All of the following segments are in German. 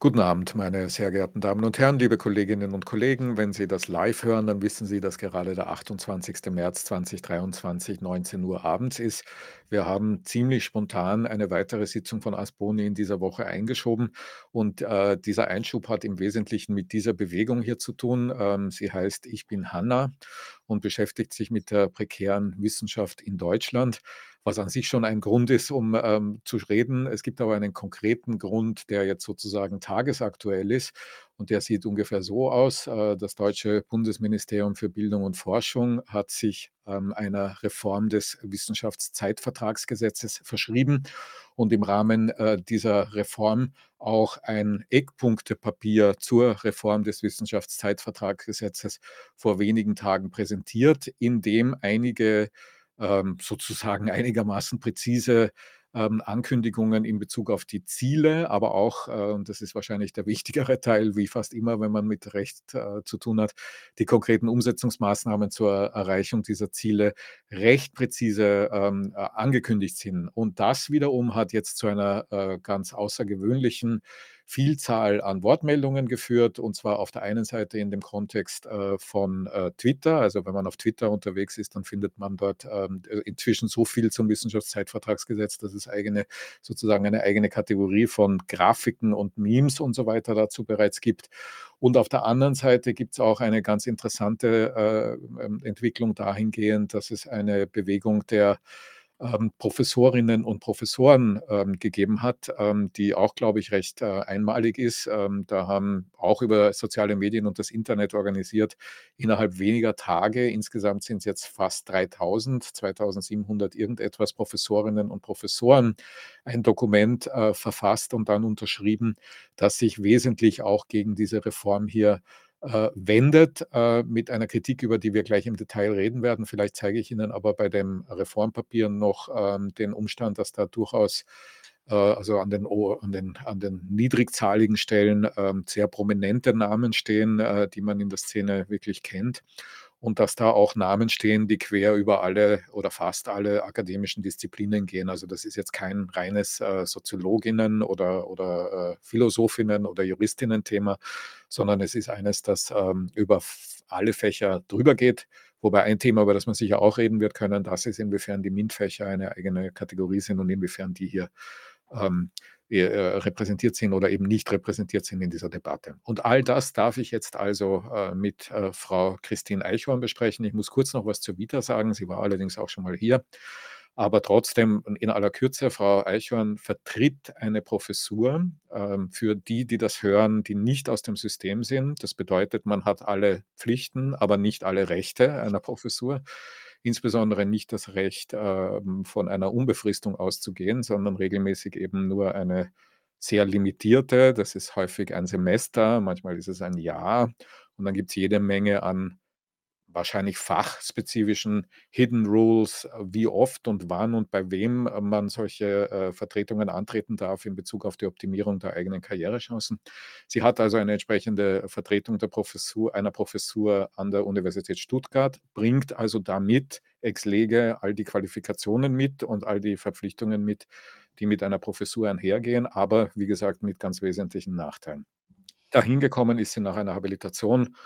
Guten Abend, meine sehr geehrten Damen und Herren, liebe Kolleginnen und Kollegen. Wenn Sie das live hören, dann wissen Sie, dass gerade der 28. März 2023, 19 Uhr abends ist. Wir haben ziemlich spontan eine weitere Sitzung von Asboni in dieser Woche eingeschoben und äh, dieser Einschub hat im Wesentlichen mit dieser Bewegung hier zu tun. Ähm, sie heißt Ich bin Hanna und beschäftigt sich mit der prekären Wissenschaft in Deutschland was an sich schon ein Grund ist, um ähm, zu reden. Es gibt aber einen konkreten Grund, der jetzt sozusagen tagesaktuell ist. Und der sieht ungefähr so aus. Äh, das deutsche Bundesministerium für Bildung und Forschung hat sich ähm, einer Reform des Wissenschaftszeitvertragsgesetzes verschrieben und im Rahmen äh, dieser Reform auch ein Eckpunktepapier zur Reform des Wissenschaftszeitvertragsgesetzes vor wenigen Tagen präsentiert, in dem einige ähm, sozusagen einigermaßen präzise ähm, Ankündigungen in Bezug auf die Ziele, aber auch, äh, und das ist wahrscheinlich der wichtigere Teil, wie fast immer, wenn man mit Recht äh, zu tun hat, die konkreten Umsetzungsmaßnahmen zur Erreichung dieser Ziele recht präzise ähm, äh, angekündigt sind. Und das wiederum hat jetzt zu einer äh, ganz außergewöhnlichen Vielzahl an Wortmeldungen geführt, und zwar auf der einen Seite in dem Kontext äh, von äh, Twitter. Also wenn man auf Twitter unterwegs ist, dann findet man dort ähm, äh, inzwischen so viel zum Wissenschaftszeitvertragsgesetz, dass es eigene, sozusagen eine eigene Kategorie von Grafiken und Memes und so weiter dazu bereits gibt. Und auf der anderen Seite gibt es auch eine ganz interessante äh, ähm, Entwicklung dahingehend, dass es eine Bewegung der Professorinnen und Professoren ähm, gegeben hat, ähm, die auch, glaube ich, recht äh, einmalig ist. Ähm, da haben auch über soziale Medien und das Internet organisiert innerhalb weniger Tage, insgesamt sind es jetzt fast 3000, 2700 irgendetwas Professorinnen und Professoren, ein Dokument äh, verfasst und dann unterschrieben, das sich wesentlich auch gegen diese Reform hier wendet äh, mit einer Kritik, über die wir gleich im Detail reden werden. Vielleicht zeige ich Ihnen aber bei dem Reformpapier noch ähm, den Umstand, dass da durchaus äh, also an den, an, den, an den niedrigzahligen Stellen ähm, sehr prominente Namen stehen, äh, die man in der Szene wirklich kennt und dass da auch Namen stehen, die quer über alle oder fast alle akademischen Disziplinen gehen. Also das ist jetzt kein reines äh, Soziologinnen oder, oder äh, Philosophinnen oder Juristinnen-Thema, sondern es ist eines, das ähm, über alle Fächer drüber geht. Wobei ein Thema, über das man sicher auch reden wird können, das ist, inwiefern die MINT-Fächer eine eigene Kategorie sind und inwiefern die hier ähm, äh, repräsentiert sind oder eben nicht repräsentiert sind in dieser Debatte. Und all das darf ich jetzt also äh, mit äh, Frau Christine Eichhorn besprechen. Ich muss kurz noch was zur Vita sagen. Sie war allerdings auch schon mal hier. Aber trotzdem in aller Kürze, Frau Eichhorn vertritt eine Professur ähm, für die, die das hören, die nicht aus dem System sind. Das bedeutet, man hat alle Pflichten, aber nicht alle Rechte einer Professur insbesondere nicht das Recht, ähm, von einer Unbefristung auszugehen, sondern regelmäßig eben nur eine sehr limitierte, das ist häufig ein Semester, manchmal ist es ein Jahr und dann gibt es jede Menge an wahrscheinlich fachspezifischen Hidden Rules, äh, wie oft und wann und bei wem äh, man solche äh, Vertretungen antreten darf in Bezug auf die Optimierung der eigenen Karrierechancen. Sie hat also eine entsprechende Vertretung der Professur, einer Professur an der Universität Stuttgart, bringt also damit ex lege all die Qualifikationen mit und all die Verpflichtungen mit, die mit einer Professur einhergehen, aber wie gesagt mit ganz wesentlichen Nachteilen. Dahin gekommen ist sie nach einer Habilitation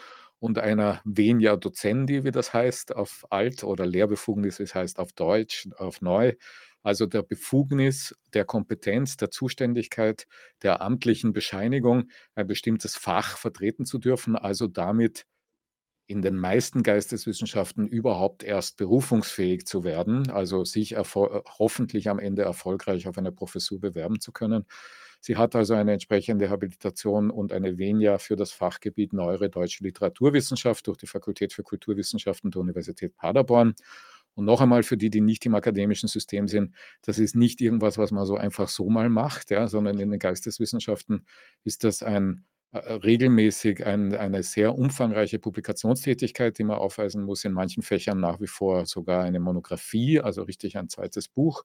und einer Venia Docendi, wie das heißt, auf Alt oder Lehrbefugnis, wie es heißt auf Deutsch, auf Neu. Also der Befugnis, der Kompetenz, der Zuständigkeit, der amtlichen Bescheinigung, ein bestimmtes Fach vertreten zu dürfen, also damit in den meisten Geisteswissenschaften überhaupt erst berufungsfähig zu werden, also sich hoffentlich am Ende erfolgreich auf eine Professur bewerben zu können. Sie hat also eine entsprechende Habilitation und eine Venia für das Fachgebiet Neuere Deutsche Literaturwissenschaft durch die Fakultät für Kulturwissenschaften der Universität Paderborn. Und noch einmal für die, die nicht im akademischen System sind, das ist nicht irgendwas, was man so einfach so mal macht, ja, sondern in den Geisteswissenschaften ist das ein äh, regelmäßig ein, eine sehr umfangreiche Publikationstätigkeit, die man aufweisen muss, in manchen Fächern nach wie vor sogar eine Monographie, also richtig ein zweites Buch.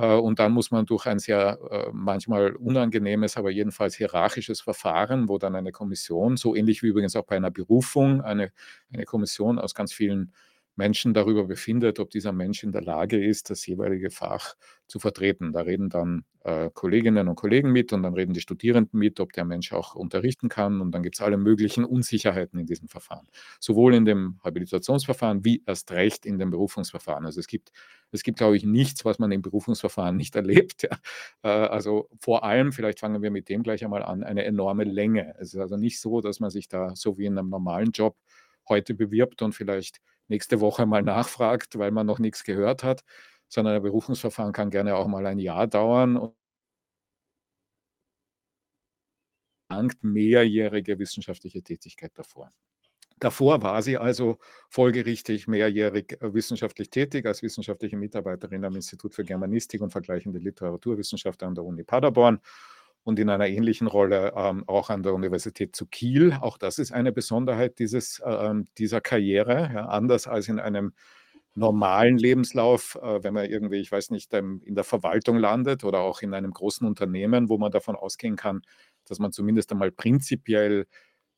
Äh, und dann muss man durch ein sehr äh, manchmal unangenehmes, aber jedenfalls hierarchisches Verfahren, wo dann eine Kommission, so ähnlich wie übrigens auch bei einer Berufung, eine, eine Kommission aus ganz vielen Menschen darüber befindet, ob dieser Mensch in der Lage ist, das jeweilige Fach zu vertreten. Da reden dann äh, Kolleginnen und Kollegen mit und dann reden die Studierenden mit, ob der Mensch auch unterrichten kann und dann gibt es alle möglichen Unsicherheiten in diesem Verfahren. Sowohl in dem Habilitationsverfahren wie erst recht in dem Berufungsverfahren. Also es gibt, es gibt, glaube ich, nichts, was man im Berufungsverfahren nicht erlebt. Ja. Äh, also vor allem, vielleicht fangen wir mit dem gleich einmal an, eine enorme Länge. Es ist also nicht so, dass man sich da so wie in einem normalen Job heute bewirbt und vielleicht nächste Woche mal nachfragt, weil man noch nichts gehört hat, sondern ein Berufungsverfahren kann gerne auch mal ein Jahr dauern und mehrjährige wissenschaftliche Tätigkeit davor. Davor war sie also folgerichtig mehrjährig äh, wissenschaftlich tätig als wissenschaftliche Mitarbeiterin am Institut für Germanistik und vergleichende Literaturwissenschaft an der Uni Paderborn und in einer ähnlichen Rolle ähm, auch an der Universität zu Kiel. Auch das ist eine Besonderheit dieses, äh, dieser Karriere, ja, anders als in einem normalen Lebenslauf, äh, wenn man irgendwie, ich weiß nicht, ähm, in der Verwaltung landet oder auch in einem großen Unternehmen, wo man davon ausgehen kann, dass man zumindest einmal prinzipiell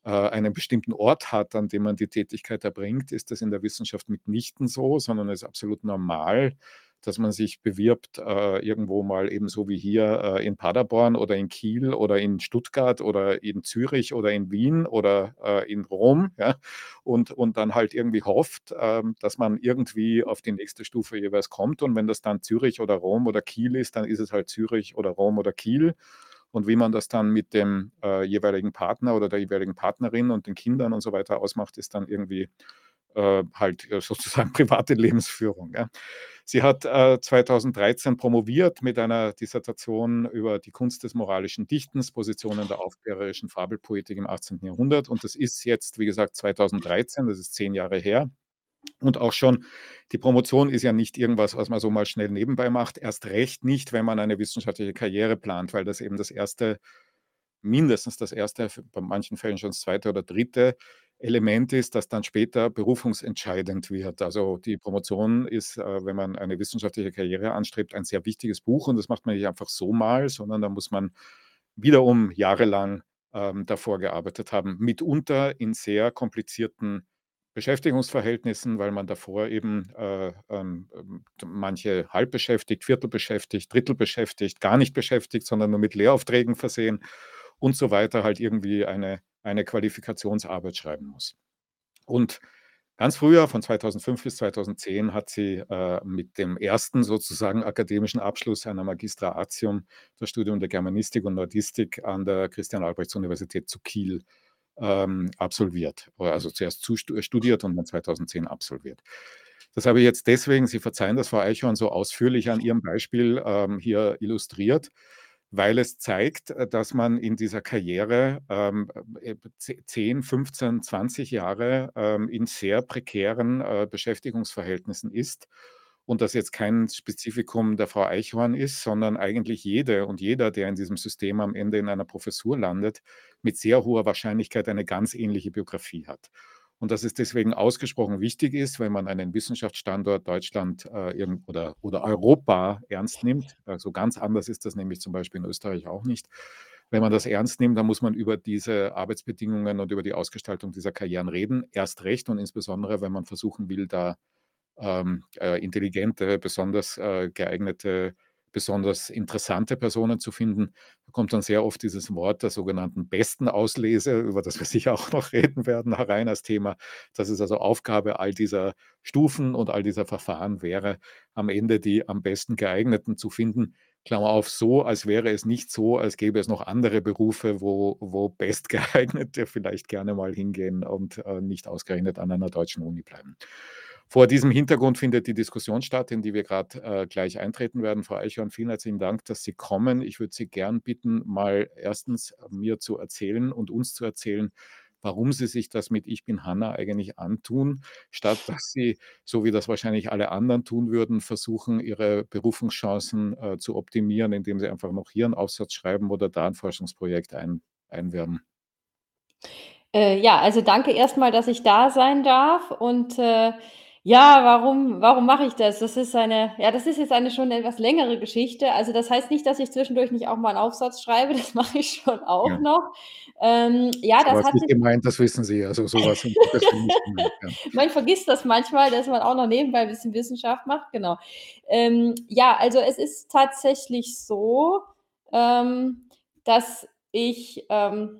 äh, einen bestimmten Ort hat, an dem man die Tätigkeit erbringt, ist das in der Wissenschaft mitnichten so, sondern es ist absolut normal, dass man sich bewirbt, äh, irgendwo mal ebenso wie hier äh, in Paderborn oder in Kiel oder in Stuttgart oder in Zürich oder in Wien oder äh, in Rom ja, und, und dann halt irgendwie hofft, ähm, dass man irgendwie auf die nächste Stufe jeweils kommt. Und wenn das dann Zürich oder Rom oder Kiel ist, dann ist es halt Zürich oder Rom oder Kiel. Und wie man das dann mit dem äh, jeweiligen Partner oder der jeweiligen Partnerin und den Kindern und so weiter ausmacht, ist dann irgendwie halt äh, sozusagen private Lebensführung. Ja. Sie hat äh, 2013 promoviert mit einer Dissertation über die Kunst des moralischen Dichtens, Positionen der aufklärerischen Fabelpoetik im 18. Jahrhundert. Und das ist jetzt, wie gesagt, 2013, das ist zehn Jahre her. Und auch schon, die Promotion ist ja nicht irgendwas, was man so mal schnell nebenbei macht. Erst recht nicht, wenn man eine wissenschaftliche Karriere plant, weil das eben das erste, mindestens das erste, bei manchen Fällen schon das zweite oder dritte Element ist, das dann später berufungsentscheidend wird. Also die Promotion ist, äh, wenn man eine wissenschaftliche Karriere anstrebt, ein sehr wichtiges Buch und das macht man nicht einfach so mal, sondern da muss man wiederum jahrelang ähm, davor gearbeitet haben, mitunter in sehr komplizierten Beschäftigungsverhältnissen, weil man davor eben äh, ähm, manche halb beschäftigt, Viertel beschäftigt, Drittel beschäftigt, gar nicht beschäftigt, sondern nur mit Lehraufträgen versehen und so weiter halt irgendwie eine eine Qualifikationsarbeit schreiben muss. Und ganz früher, von 2005 bis 2010, hat sie äh, mit dem ersten sozusagen akademischen Abschluss einer Magistra Artium das Studium der Germanistik und Nordistik an der Christian-Albrechts-Universität zu Kiel ähm, absolviert. Also zuerst studiert und dann 2010 absolviert. Das habe ich jetzt deswegen, Sie verzeihen das, Frau Eichhorn, so ausführlich an Ihrem Beispiel ähm, hier illustriert, weil es zeigt, äh, dass man in dieser Karriere ähm, 10, 15, 20 Jahre ähm, in sehr prekären äh, Beschäftigungsverhältnissen ist und das jetzt kein Spezifikum der Frau Eichhorn ist, sondern eigentlich jede und jeder, der in diesem System am Ende in einer Professur landet, mit sehr hoher Wahrscheinlichkeit eine ganz ähnliche Biografie hat und dass es deswegen ausgesprochen wichtig ist, wenn man einen Wissenschaftsstandort Deutschland äh, oder, oder Europa ernst nimmt. Also ganz anders ist das nämlich zum Beispiel in Österreich auch nicht. Wenn man das ernst nimmt, dann muss man über diese Arbeitsbedingungen und über die Ausgestaltung dieser Karrieren reden. Erst recht und insbesondere, wenn man versuchen will, da ähm, äh, intelligente, besonders äh, geeignete besonders interessante Personen zu finden. Da kommt dann sehr oft dieses Wort der sogenannten besten Auslese, über das wir sicher auch noch reden werden, herein als Thema. Das ist also Aufgabe all dieser Stufen und all dieser Verfahren wäre, am Ende die am besten geeigneten zu finden. Klammer auf, so, als wäre es nicht so, als gäbe es noch andere Berufe, wo, wo Bestgeeignete vielleicht gerne mal hingehen und äh, nicht ausgerechnet an einer deutschen Uni bleiben. Vor diesem Hintergrund findet die Diskussion statt, in die wir gerade äh, gleich eintreten werden. Frau Eichhorn, vielen herzlichen Dank, dass Sie kommen. Ich würde Sie gern bitten, mal erstens mir zu erzählen und uns zu erzählen, warum Sie sich das mit Ich bin Hanna eigentlich antun, statt dass Sie, so wie das wahrscheinlich alle anderen tun würden, versuchen, Ihre Berufungschancen äh, zu optimieren, indem Sie einfach noch hier einen Aufsatz schreiben oder da ein Forschungsprojekt ein, einwerben. Äh, ja, also danke erstmal, dass ich da sein darf und äh, Ja, warum warum mache ich das? Das ist eine ja, das ist jetzt eine schon etwas längere Geschichte. Also, das heißt nicht, dass ich zwischendurch nicht auch mal 'n Aufsatz schreibe, das mache ich schon auch Ja. noch. Ähm, ja, das war's hat nicht gemeint, das wissen Sie. Also, so war's Gottes Willen nicht gemeint, ja. Man vergisst das manchmal, dass man auch noch nebenbei 'n bisschen Wissenschaft macht, genau. Ähm, ja, also, es ist tatsächlich so, ähm, dass ich, ähm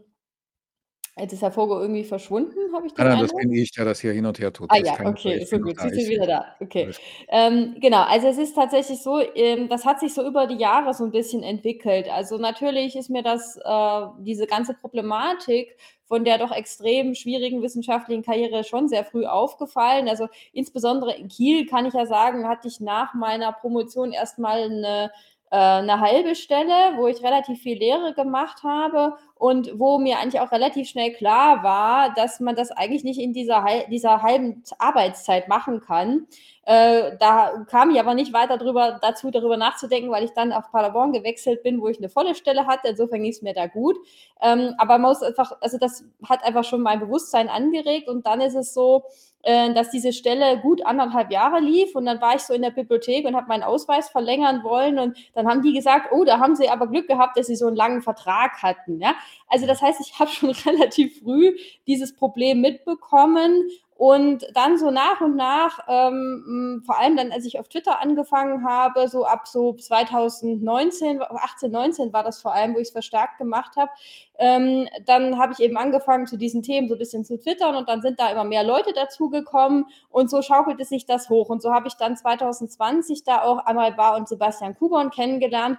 jetzt ist Herr Vogel irgendwie verschwunden, habe ich den nein, das bin ich, der das hier hin und her tut. Ah Ist ja, okay, ich so gut. Sie sind wieder da. Okay. Ähm, genau, also, es ist tatsächlich so, ähm, das hat sich so über die Jahre so 'n bisschen entwickelt. Also, natürlich ist mir das äh, diese ganze Problematik von der doch extrem schwierigen wissenschaftlichen Karriere schon sehr früh aufgefallen. Also, insbesondere in Kiel, kann ich ja sagen, hatte ich nach meiner Promotion erst mal 'ne äh, 'ne halbe Stelle, wo ich relativ viel Lehre gemacht habe und wo mir eigentlich auch relativ schnell klar war, dass man das eigentlich nicht in dieser dieser halben Arbeitszeit machen kann. Äh, da kam ich aber nicht weiter drüber dazu, darüber nachzudenken, weil ich dann auf Paderborn gewechselt bin, wo ich 'ne volle Stelle hatte. Insofern ging's mir da gut. Ähm, aber man muss einfach also, das hat einfach schon mein Bewusstsein angeregt und dann ist es so, äh, dass diese Stelle gut 1 1/2 Jahre lief und dann war ich so in der Bibliothek und habe meinen Ausweis verlängern wollen und dann haben die gesagt: „Oh, da haben Sie aber Glück gehabt, dass Sie so 'n langen Vertrag hatten“, ja? Also, das heißt, ich habe schon relativ früh dieses Problem mitbekommen und dann so nach und nach, ähm, hm, vor allem dann, als ich auf Twitter angefangen habe, so ab so 2019, 18, 19 war das vor allem, wo ich's verstärkt gemacht habe, ähm, dann habe ich eben angefangen, zu diesen Themen so bisschen zu twittern und dann sind da immer mehr Leute dazugekommen und so schaukelte sich das hoch. Und so habe ich dann 2020 da auch Amal Bar und Sebastian Kuborn kennengelernt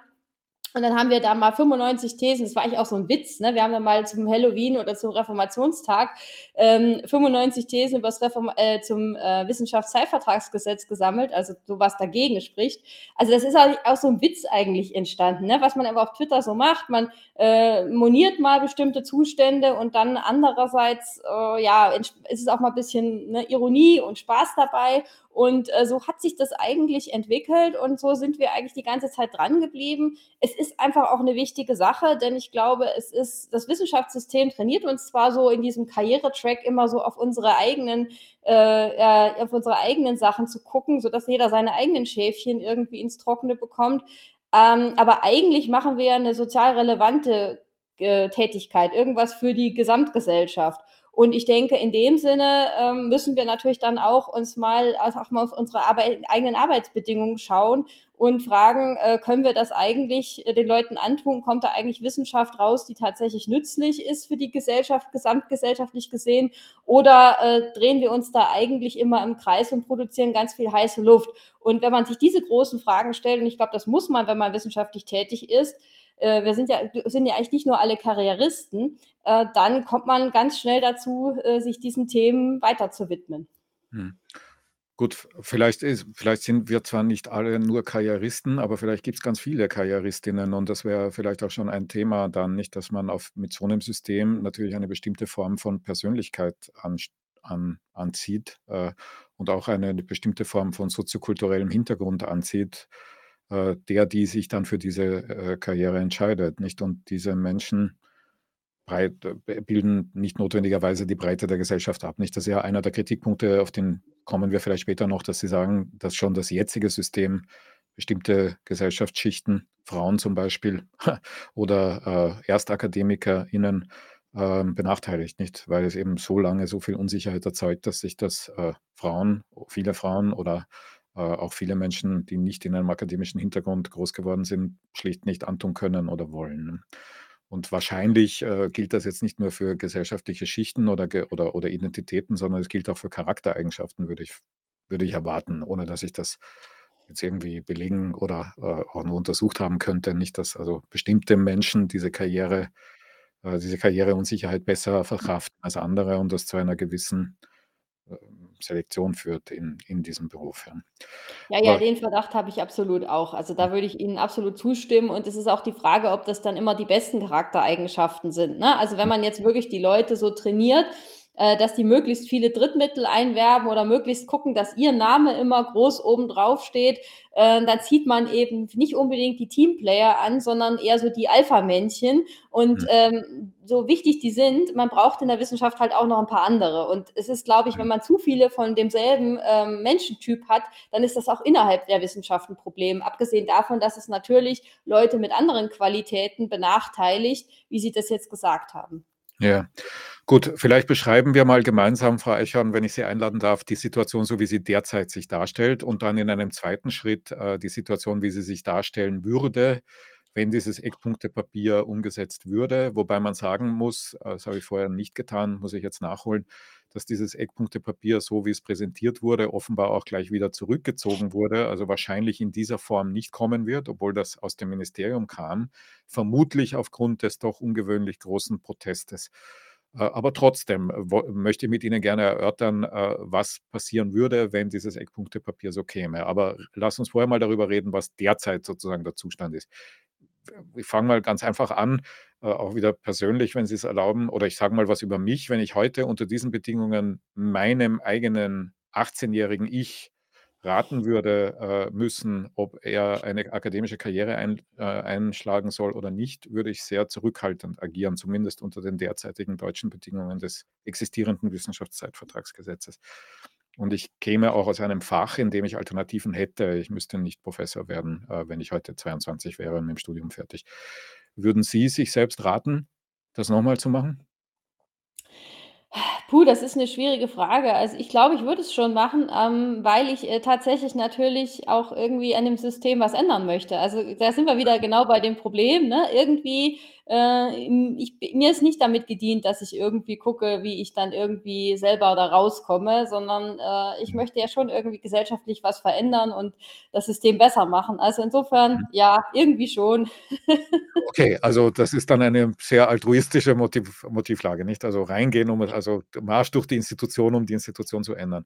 und dann haben wir da mal 95 Thesen das war eigentlich auch so 'n Witz, ne? Wir haben dann mal zum Halloween oder zum Reformationstag, ähm, 95 Thesen übers Reform äh, zum, äh, Wissenschaftszeitvertragsgesetz gesammelt, also, so was dagegen spricht. Also, das ist halt auch so 'n Witz eigentlich entstanden, ne, was man einfach auf Twitter so macht. Man, äh, moniert mal bestimmte Zustände und dann andererseits, äh, ja, ist es auch mal bisschen, ne, Ironie und Spaß dabei und, äh, so hat sich das eigentlich entwickelt und so sind wir eigentlich die ganze Zeit drangeblieben. Es ist einfach auch 'ne wichtige Sache, denn ich glaube, es ist das Wissenschaftssystem trainiert uns zwar so in diesem Karrieretrack immer so auf unsere eigenen äh, auf unsere eigenen Sachen zu gucken, sodass jeder seine eigenen Schäfchen irgendwie ins Trockene bekommt. Ähm, aber eigentlich machen wir ja 'ne sozial relevante, äh, Tätigkeit, irgendwas für die Gesamtgesellschaft. Und ich denke, in dem Sinne, ähm, müssen wir natürlich dann auch uns mal einfach mal auf unsere Arbeit eigenen Arbeitsbedingungen schauen und fragen, äh, können wir das eigentlich, äh, den Leuten antun? Kommt da eigentlich Wissenschaft raus, die tatsächlich nützlich ist für die Gesellschaft, gesamtgesellschaftlich gesehen? Oder, äh, drehen wir uns da eigentlich immer im Kreis und produzieren ganz viel heiße Luft? Und wenn man sich diese großen Fragen stellt und ich glaube, das muss man, wenn man wissenschaftlich tätig ist äh, wir sind ja sind ja eigentlich nicht nur alle Karrieristen, äh, dann kommt man ganz schnell dazu, äh, sich diesen Themen weiter zu widmen. Mhm. Gut, vielleicht ist vielleicht sind wir zwar nicht alle nur Karrieristen, aber vielleicht gibt's ganz viele Karrieristinnen und das wäre vielleicht auch schon ein Thema dann, nicht, dass man auf mit so 'nem System natürlich eine bestimmte Form von Persönlichkeit anst an anzieht, äh, und auch eine bestimmte Form von soziokulturellem Hintergrund anzieht, äh, der, die sich dann für diese, äh, Karriere entscheidet, nicht? Und diese Menschen breit b bilden nicht notwendigerweise die Breite der Gesellschaft ab, nicht? Das ist ja einer der Kritikpunkte, auf den kommen wir vielleicht später noch, dass Sie sagen, dass schon das jetzige System bestimmte Gesellschaftsschichten, Frauen zum Beispiel oder, äh, ErstakademikerInnen, ähm, benachteiligt, nicht? Weil es eben so lange so viel Unsicherheit erzeugt, dass sich das, äh, Frauen viele Frauen oder, äh, auch viele Menschen, die nicht in einem akademischen Hintergrund groß geworden sind, schlicht nicht antun können oder wollen, ne? Und wahrscheinlich, äh, gilt das jetzt nicht nur für gesellschaftliche Schichten oder oder oder Identitäten, sondern es gilt auch für Charaktereigenschaften, würde ich würde ich erwarten, ohne dass ich das jetzt irgendwie belegen oder, äh, auch nur untersucht haben könnte. Nicht, dass also bestimmte Menschen diese Karriere äh, diese Karriereunsicherheit besser verkraften als andere und das zu einer gewissen, ähm, Selektion führt in in diesem Beruf, ja. Ja, ja, den Verdacht habe ich absolut auch. Also, da würde ich Ihnen absolut zustimmen und es ist auch die Frage, ob das dann immer die besten Charaktereigenschaften sind, ne? Also, wenn man jetzt wirklich die Leute so trainiert dass die möglichst viele Drittmittel einwerben oder möglichst gucken, dass ihr Name immer groß oben drauf steht, äh, dann zieht man eben nicht unbedingt die Teamplayer an, sondern eher so die Alpha-Männchen. Und mhm. ähm, so wichtig die sind, man braucht in der Wissenschaft halt auch noch ein paar andere. Und es ist, glaube ich, wenn man zu viele von demselben ähm, Menschentyp hat, dann ist das auch innerhalb der Wissenschaft ein Problem. Abgesehen davon, dass es natürlich Leute mit anderen Qualitäten benachteiligt, wie Sie das jetzt gesagt haben. Ja, gut, vielleicht beschreiben wir mal gemeinsam, Frau Eichhorn, wenn ich Sie einladen darf, die Situation, so wie sie derzeit sich darstellt und dann in einem zweiten Schritt äh, die Situation, wie sie sich darstellen würde, wenn dieses Eckpunktepapier umgesetzt würde. Wobei man sagen muss, äh, das habe ich vorher nicht getan, muss ich jetzt nachholen, dass dieses Eckpunktepapier, so wie es präsentiert wurde, offenbar auch gleich wieder zurückgezogen wurde, also wahrscheinlich in dieser Form nicht kommen wird, obwohl das aus dem Ministerium kam, vermutlich aufgrund des doch ungewöhnlich großen Protestes. Äh, aber trotzdem möchte ich mit Ihnen gerne erörtern, äh, was passieren würde, wenn dieses Eckpunktepapier so käme. Aber lass uns vorher mal darüber reden, was derzeit sozusagen der Zustand ist. Ich fange mal ganz einfach an. Äh, auch wieder persönlich, wenn Sie es erlauben, oder ich sage mal was über mich, wenn ich heute unter diesen Bedingungen meinem eigenen 18-jährigen Ich raten würde äh, müssen, ob er eine akademische Karriere ein, äh, einschlagen soll oder nicht, würde ich sehr zurückhaltend agieren, zumindest unter den derzeitigen deutschen Bedingungen des existierenden Wissenschaftszeitvertragsgesetzes. Und ich käme auch aus einem Fach, in dem ich Alternativen hätte. Ich müsste nicht Professor werden, äh, wenn ich heute 22 wäre und mit dem Studium fertig. Würden Sie sich selbst raten, das nochmal zu machen? Puh, das ist eine schwierige Frage. Also, ich glaube, ich würde es schon machen, ähm, weil ich, äh, tatsächlich natürlich auch irgendwie an dem System was ändern möchte. Also, da sind wir wieder genau bei dem Problem, ne? Irgendwie, äh, ich mir ist nicht damit gedient, dass ich irgendwie gucke, wie ich dann irgendwie selber da rauskomme, sondern, äh, ich mhm. möchte ja schon irgendwie gesellschaftlich was verändern und das System besser machen. Also, insofern, mhm. ja, irgendwie schon. Okay, also das ist dann eine sehr altruistische Motiv Motivlage, nicht? Also reingehen, um also Marsch durch die Institution, um die Institution zu ändern.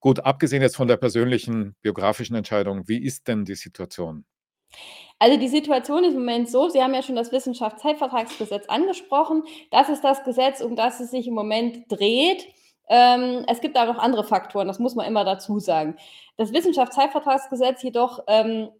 Gut, abgesehen jetzt von der persönlichen biografischen Entscheidung, wie ist denn die Situation? Also die Situation ist im Moment so, Sie haben ja schon das Wissenschaftszeitvertragsgesetz angesprochen. Das ist das Gesetz, um das es sich im Moment dreht. Ähm, es gibt aber noch andere Faktoren, das muss man immer dazu sagen. Das Wissenschaftszeitvertragsgesetz jedoch ähm,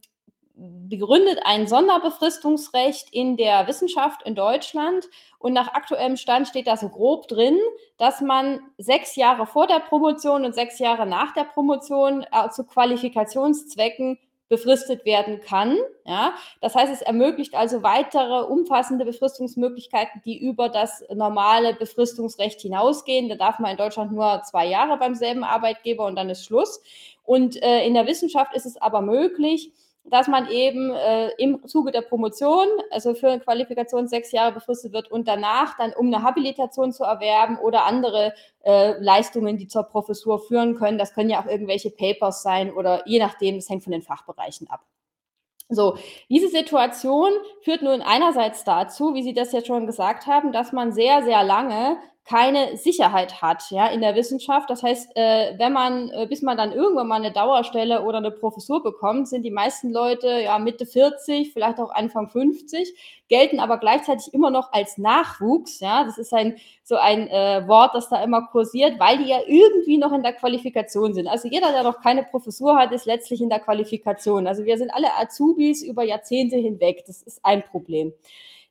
begründet ein Sonderbefristungsrecht in der Wissenschaft in Deutschland. Und nach aktuellem Stand steht da so grob drin, dass man sechs Jahre vor der Promotion und sechs Jahre nach der Promotion äh, zu Qualifikationszwecken befristet werden kann. Ja, das heißt, es ermöglicht also weitere umfassende Befristungsmöglichkeiten, die über das normale Befristungsrecht hinausgehen. Da darf man in Deutschland nur zwei Jahre beim selben Arbeitgeber und dann ist Schluss. Und äh, in der Wissenschaft ist es aber möglich, dass man eben äh, im Zuge der Promotion, also für eine Qualifikation sechs Jahre befristet wird und danach dann, um eine Habilitation zu erwerben oder andere äh, Leistungen, die zur Professur führen können, das können ja auch irgendwelche Papers sein oder je nachdem, das hängt von den Fachbereichen ab. So, diese Situation führt nun einerseits dazu, wie Sie das jetzt schon gesagt haben, dass man sehr, sehr lange keine Sicherheit hat, ja, in der Wissenschaft. Das heißt, äh, wenn man, äh, bis man dann irgendwann mal eine Dauerstelle oder eine Professur bekommt, sind die meisten Leute ja Mitte 40, vielleicht auch Anfang 50, gelten aber gleichzeitig immer noch als Nachwuchs, ja. Das ist ein, so ein äh, Wort, das da immer kursiert, weil die ja irgendwie noch in der Qualifikation sind. Also jeder, der noch keine Professur hat, ist letztlich in der Qualifikation. Also wir sind alle Azubis über Jahrzehnte hinweg. Das ist ein Problem.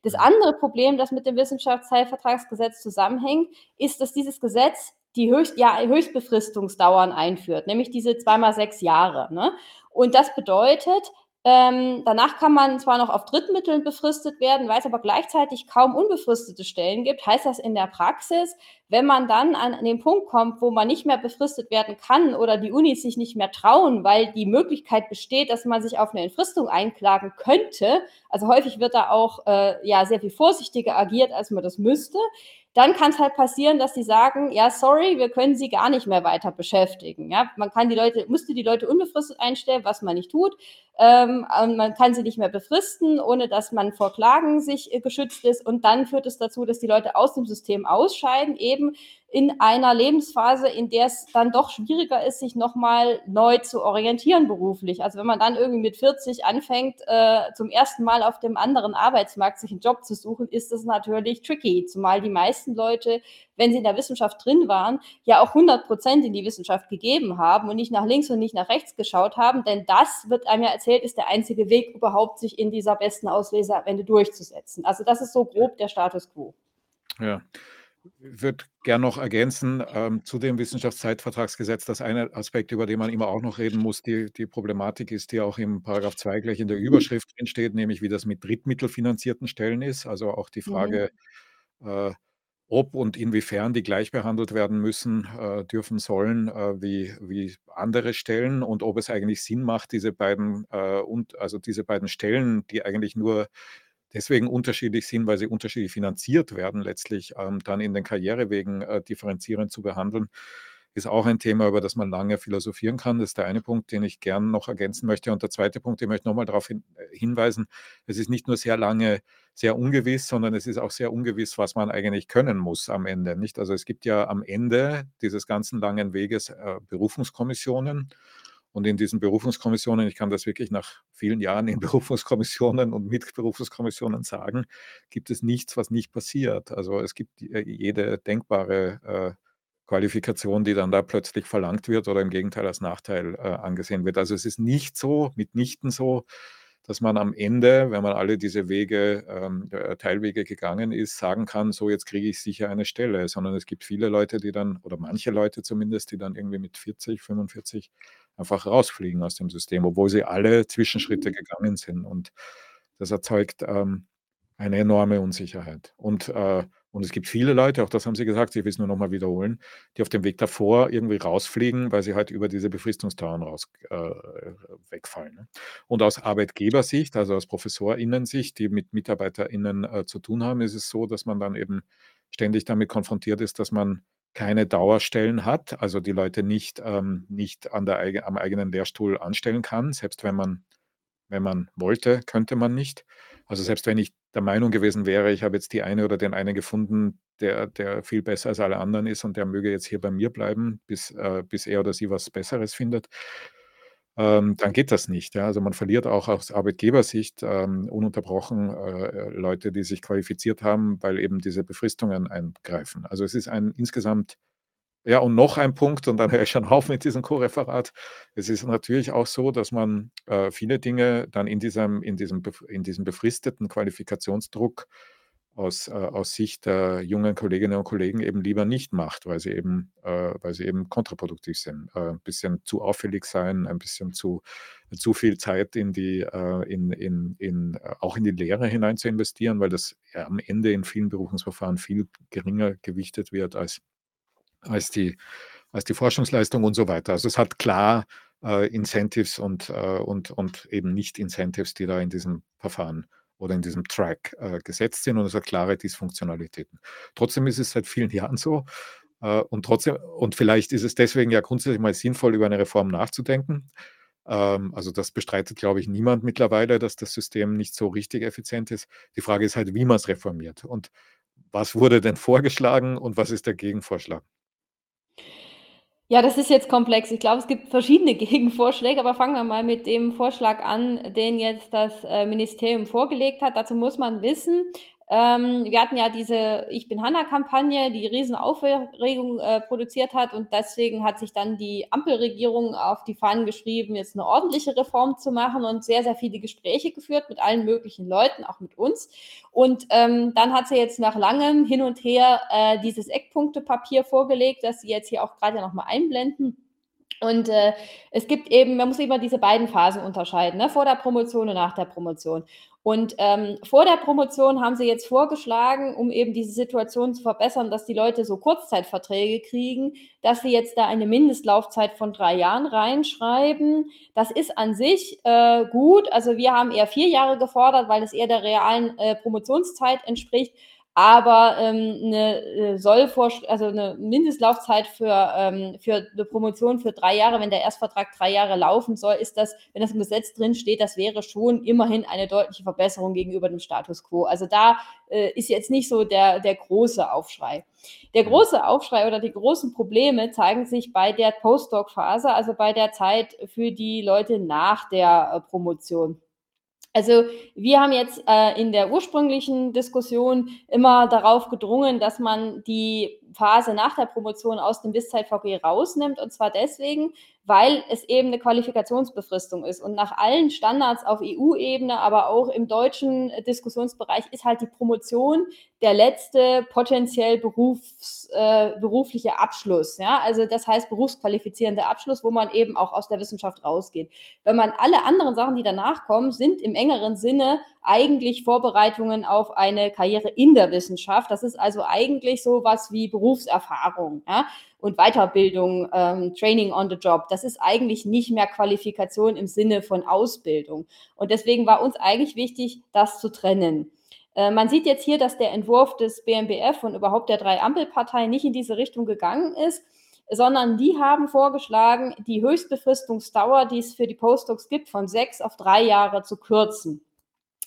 Das andere Problem, das mit dem Wissenschaftszeitvertragsgesetz zusammenhängt, ist, dass dieses Gesetz die Höchst, ja, Höchstbefristungsdauern einführt, nämlich diese zweimal sechs Jahre. Ne? Und das bedeutet, ähm, danach kann man zwar noch auf Drittmitteln befristet werden, weil es aber gleichzeitig kaum unbefristete Stellen gibt, heißt das in der Praxis, wenn man dann an, den Punkt kommt, wo man nicht mehr befristet werden kann oder die Unis sich nicht mehr trauen, weil die Möglichkeit besteht, dass man sich auf eine Entfristung einklagen könnte, also häufig wird da auch äh, ja sehr viel vorsichtiger agiert, als man das müsste, dann kann es halt passieren, dass sie sagen, ja, sorry, wir können sie gar nicht mehr weiter beschäftigen. Ja, man kann die Leute, müsste die Leute unbefristet einstellen, was man nicht tut. Ähm, man kann sie nicht mehr befristen, ohne dass man vor Klagen sich äh, geschützt ist. Und dann führt es dazu, dass die Leute aus dem System ausscheiden, eben in einer Lebensphase, in der es dann doch schwieriger ist, sich nochmal neu zu orientieren beruflich. Also wenn man dann irgendwie mit 40 anfängt, äh, zum ersten Mal auf dem anderen Arbeitsmarkt sich einen Job zu suchen, ist das natürlich tricky, zumal die meisten Leute, wenn sie in der Wissenschaft drin waren, ja auch 100 Prozent in die Wissenschaft gegeben haben und nicht nach links und nicht nach rechts geschaut haben, denn das wird einem ja erzählt, ist der einzige Weg überhaupt, sich in dieser besten Auslese am Ende durchzusetzen. Also das ist so grob der Status quo. Ja, würde gerne noch ergänzen ähm, zu dem Wissenschaftszeitvertragsgesetz, dass ein Aspekt, über den man immer auch noch reden muss, die, die Problematik ist, die auch im Paragraph 2 gleich in der Überschrift drin steht, nämlich wie das mit drittmittelfinanzierten Stellen ist. Also auch die mhm. Frage, mhm. äh, ob und inwiefern die gleich behandelt werden müssen, äh, dürfen, sollen, äh, wie, wie andere Stellen und ob es eigentlich Sinn macht, diese beiden äh, und also diese beiden Stellen, die eigentlich nur deswegen unterschiedlich sind, weil sie unterschiedlich finanziert werden, letztlich ähm, dann in den Karrierewegen äh, differenzierend zu behandeln, ist auch ein Thema, über das man lange philosophieren kann. Das ist der eine Punkt, den ich gern noch ergänzen möchte. Und der zweite Punkt, den möchte ich nochmal darauf hin, äh, hinweisen, es ist nicht nur sehr lange sehr ungewiss, sondern es ist auch sehr ungewiss, was man eigentlich können muss am Ende. Nicht? Also es gibt ja am Ende dieses ganzen langen Weges äh, Berufungskommissionen und in diesen Berufungskommissionen, ich kann das wirklich nach vielen Jahren in Berufungskommissionen und mit Berufungskommissionen sagen, gibt es nichts, was nicht passiert. Also es gibt äh, jede denkbare äh, Qualifikation, die dann da plötzlich verlangt wird oder im Gegenteil als Nachteil äh, angesehen wird. Also es ist nicht so, mitnichten so, dass man am Ende, wenn man alle diese Wege, ähm, äh, Teilwege gegangen ist, sagen kann, so jetzt kriege ich sicher eine Stelle, sondern es gibt viele Leute, die dann, oder manche Leute zumindest, die dann irgendwie mit 40, 45 einfach rausfliegen aus dem System, obwohl sie alle Zwischenschritte mhm. gegangen sind. Und das erzeugt ähm, eine enorme Unsicherheit. Und, äh, und es gibt viele Leute, auch das haben Sie gesagt, ich will es nur nochmal wiederholen, die auf dem Weg davor irgendwie rausfliegen, weil sie halt über diese Befristungstauern raus äh, wegfallen. Ne? Und aus Arbeitgebersicht, also aus ProfessorInnen-Sicht, die mit MitarbeiterInnen äh, zu tun haben, ist es so, dass man dann eben ständig damit konfrontiert ist, dass man keine Dauerstellen hat, also die Leute nicht, ähm, nicht an der, am eigenen Lehrstuhl anstellen kann. Selbst wenn man, wenn man wollte, könnte man nicht. Also selbst wenn ich der Meinung gewesen wäre, ich habe jetzt die eine oder den einen gefunden, der, der viel besser als alle anderen ist und der möge jetzt hier bei mir bleiben, bis, äh, bis er oder sie was Besseres findet, ähm, dann geht das nicht. Ja? Also man verliert auch aus Arbeitgebersicht ähm, ununterbrochen äh, Leute, die sich qualifiziert haben, weil eben diese Befristungen eingreifen. Also es ist ein insgesamt, ja, und noch ein Punkt, und dann höre ich schon auf mit diesem Co-Referat. Es ist natürlich auch so, dass man äh, viele Dinge dann in diesem, in, diesem, in diesem befristeten Qualifikationsdruck aus, äh, aus Sicht der jungen Kolleginnen und Kollegen eben lieber nicht macht, weil sie eben, äh, weil sie eben kontraproduktiv sind. Äh, ein bisschen zu auffällig sein, ein bisschen zu, zu viel Zeit in die, äh, in, in, in, äh, auch in die Lehre hinein zu investieren, weil das am Ende in vielen Berufungsverfahren viel geringer gewichtet wird als, als, die, als die Forschungsleistung und so weiter. Also es hat klar äh, Incentives und, und, und eben nicht Incentives, die da in diesem Verfahren oder in diesem Track äh, gesetzt sind und es hat klare Dysfunktionalitäten. Trotzdem ist es seit vielen Jahren so äh, und trotzdem, und vielleicht ist es deswegen ja grundsätzlich mal sinnvoll, über eine Reform nachzudenken. Ähm, also das bestreitet, glaube ich, niemand mittlerweile, dass das System nicht so richtig effizient ist. Die Frage ist halt, wie man es reformiert und was wurde denn vorgeschlagen und was ist der Gegenvorschlag? Ja, das ist jetzt komplex. Ich glaube, es gibt verschiedene Gegenvorschläge, aber fangen wir mal mit dem Vorschlag an, den jetzt das äh, Ministerium vorgelegt hat. Dazu muss man wissen, ähm, wir hatten ja diese Ich bin Hanna-Kampagne, die riesen Aufregung äh, produziert hat und deswegen hat sich dann die Ampelregierung auf die Fahnen geschrieben, jetzt eine ordentliche Reform zu machen und sehr, sehr viele Gespräche geführt mit allen möglichen Leuten, auch mit uns. Und ähm, dann hat sie jetzt nach langem Hin und Her äh, dieses Eckpunktepapier vorgelegt, das sie jetzt hier auch gerade nochmal einblenden. Und äh, es gibt eben, man muss immer diese beiden Phasen unterscheiden, ne? vor der Promotion und nach der Promotion. Und ähm, vor der Promotion haben sie jetzt vorgeschlagen, um eben diese Situation zu verbessern, dass die Leute so Kurzzeitverträge kriegen, dass sie jetzt da eine Mindestlaufzeit von drei Jahren reinschreiben. Das ist an sich äh, gut. Also wir haben eher vier Jahre gefordert, weil es eher der realen äh, Promotionszeit entspricht. Aber ähm, eine äh, soll also eine Mindestlaufzeit für, ähm, für eine Promotion für drei Jahre, wenn der Erstvertrag drei Jahre laufen soll, ist das, wenn das im Gesetz drin steht, das wäre schon immerhin eine deutliche Verbesserung gegenüber dem Status quo. Also da äh, ist jetzt nicht so der, der große Aufschrei. Der große Aufschrei oder die großen Probleme zeigen sich bei der Postdoc-Phase, also bei der Zeit für die Leute nach der äh, Promotion. Also wir haben jetzt äh, in der ursprünglichen Diskussion immer darauf gedrungen, dass man die Phase nach der Promotion aus dem Wisszeit-VG rausnimmt. Und zwar deswegen, weil es eben eine Qualifikationsbefristung ist. Und nach allen Standards auf EU-Ebene, aber auch im deutschen Diskussionsbereich ist halt die Promotion der letzte potenziell Berufs, äh, berufliche Abschluss. Ja? Also das heißt berufsqualifizierende Abschluss, wo man eben auch aus der Wissenschaft rausgeht. Wenn man alle anderen Sachen, die danach kommen, sind im engeren Sinne eigentlich Vorbereitungen auf eine Karriere in der Wissenschaft. Das ist also eigentlich so was wie Berufserfahrung. Ja? und Weiterbildung, ähm, Training on the Job. Das ist eigentlich nicht mehr Qualifikation im Sinne von Ausbildung. Und deswegen war uns eigentlich wichtig, das zu trennen. Äh, man sieht jetzt hier, dass der Entwurf des BMBF und überhaupt der drei Ampelparteien nicht in diese Richtung gegangen ist, sondern die haben vorgeschlagen, die Höchstbefristungsdauer, die es für die Postdocs gibt, von sechs auf drei Jahre zu kürzen.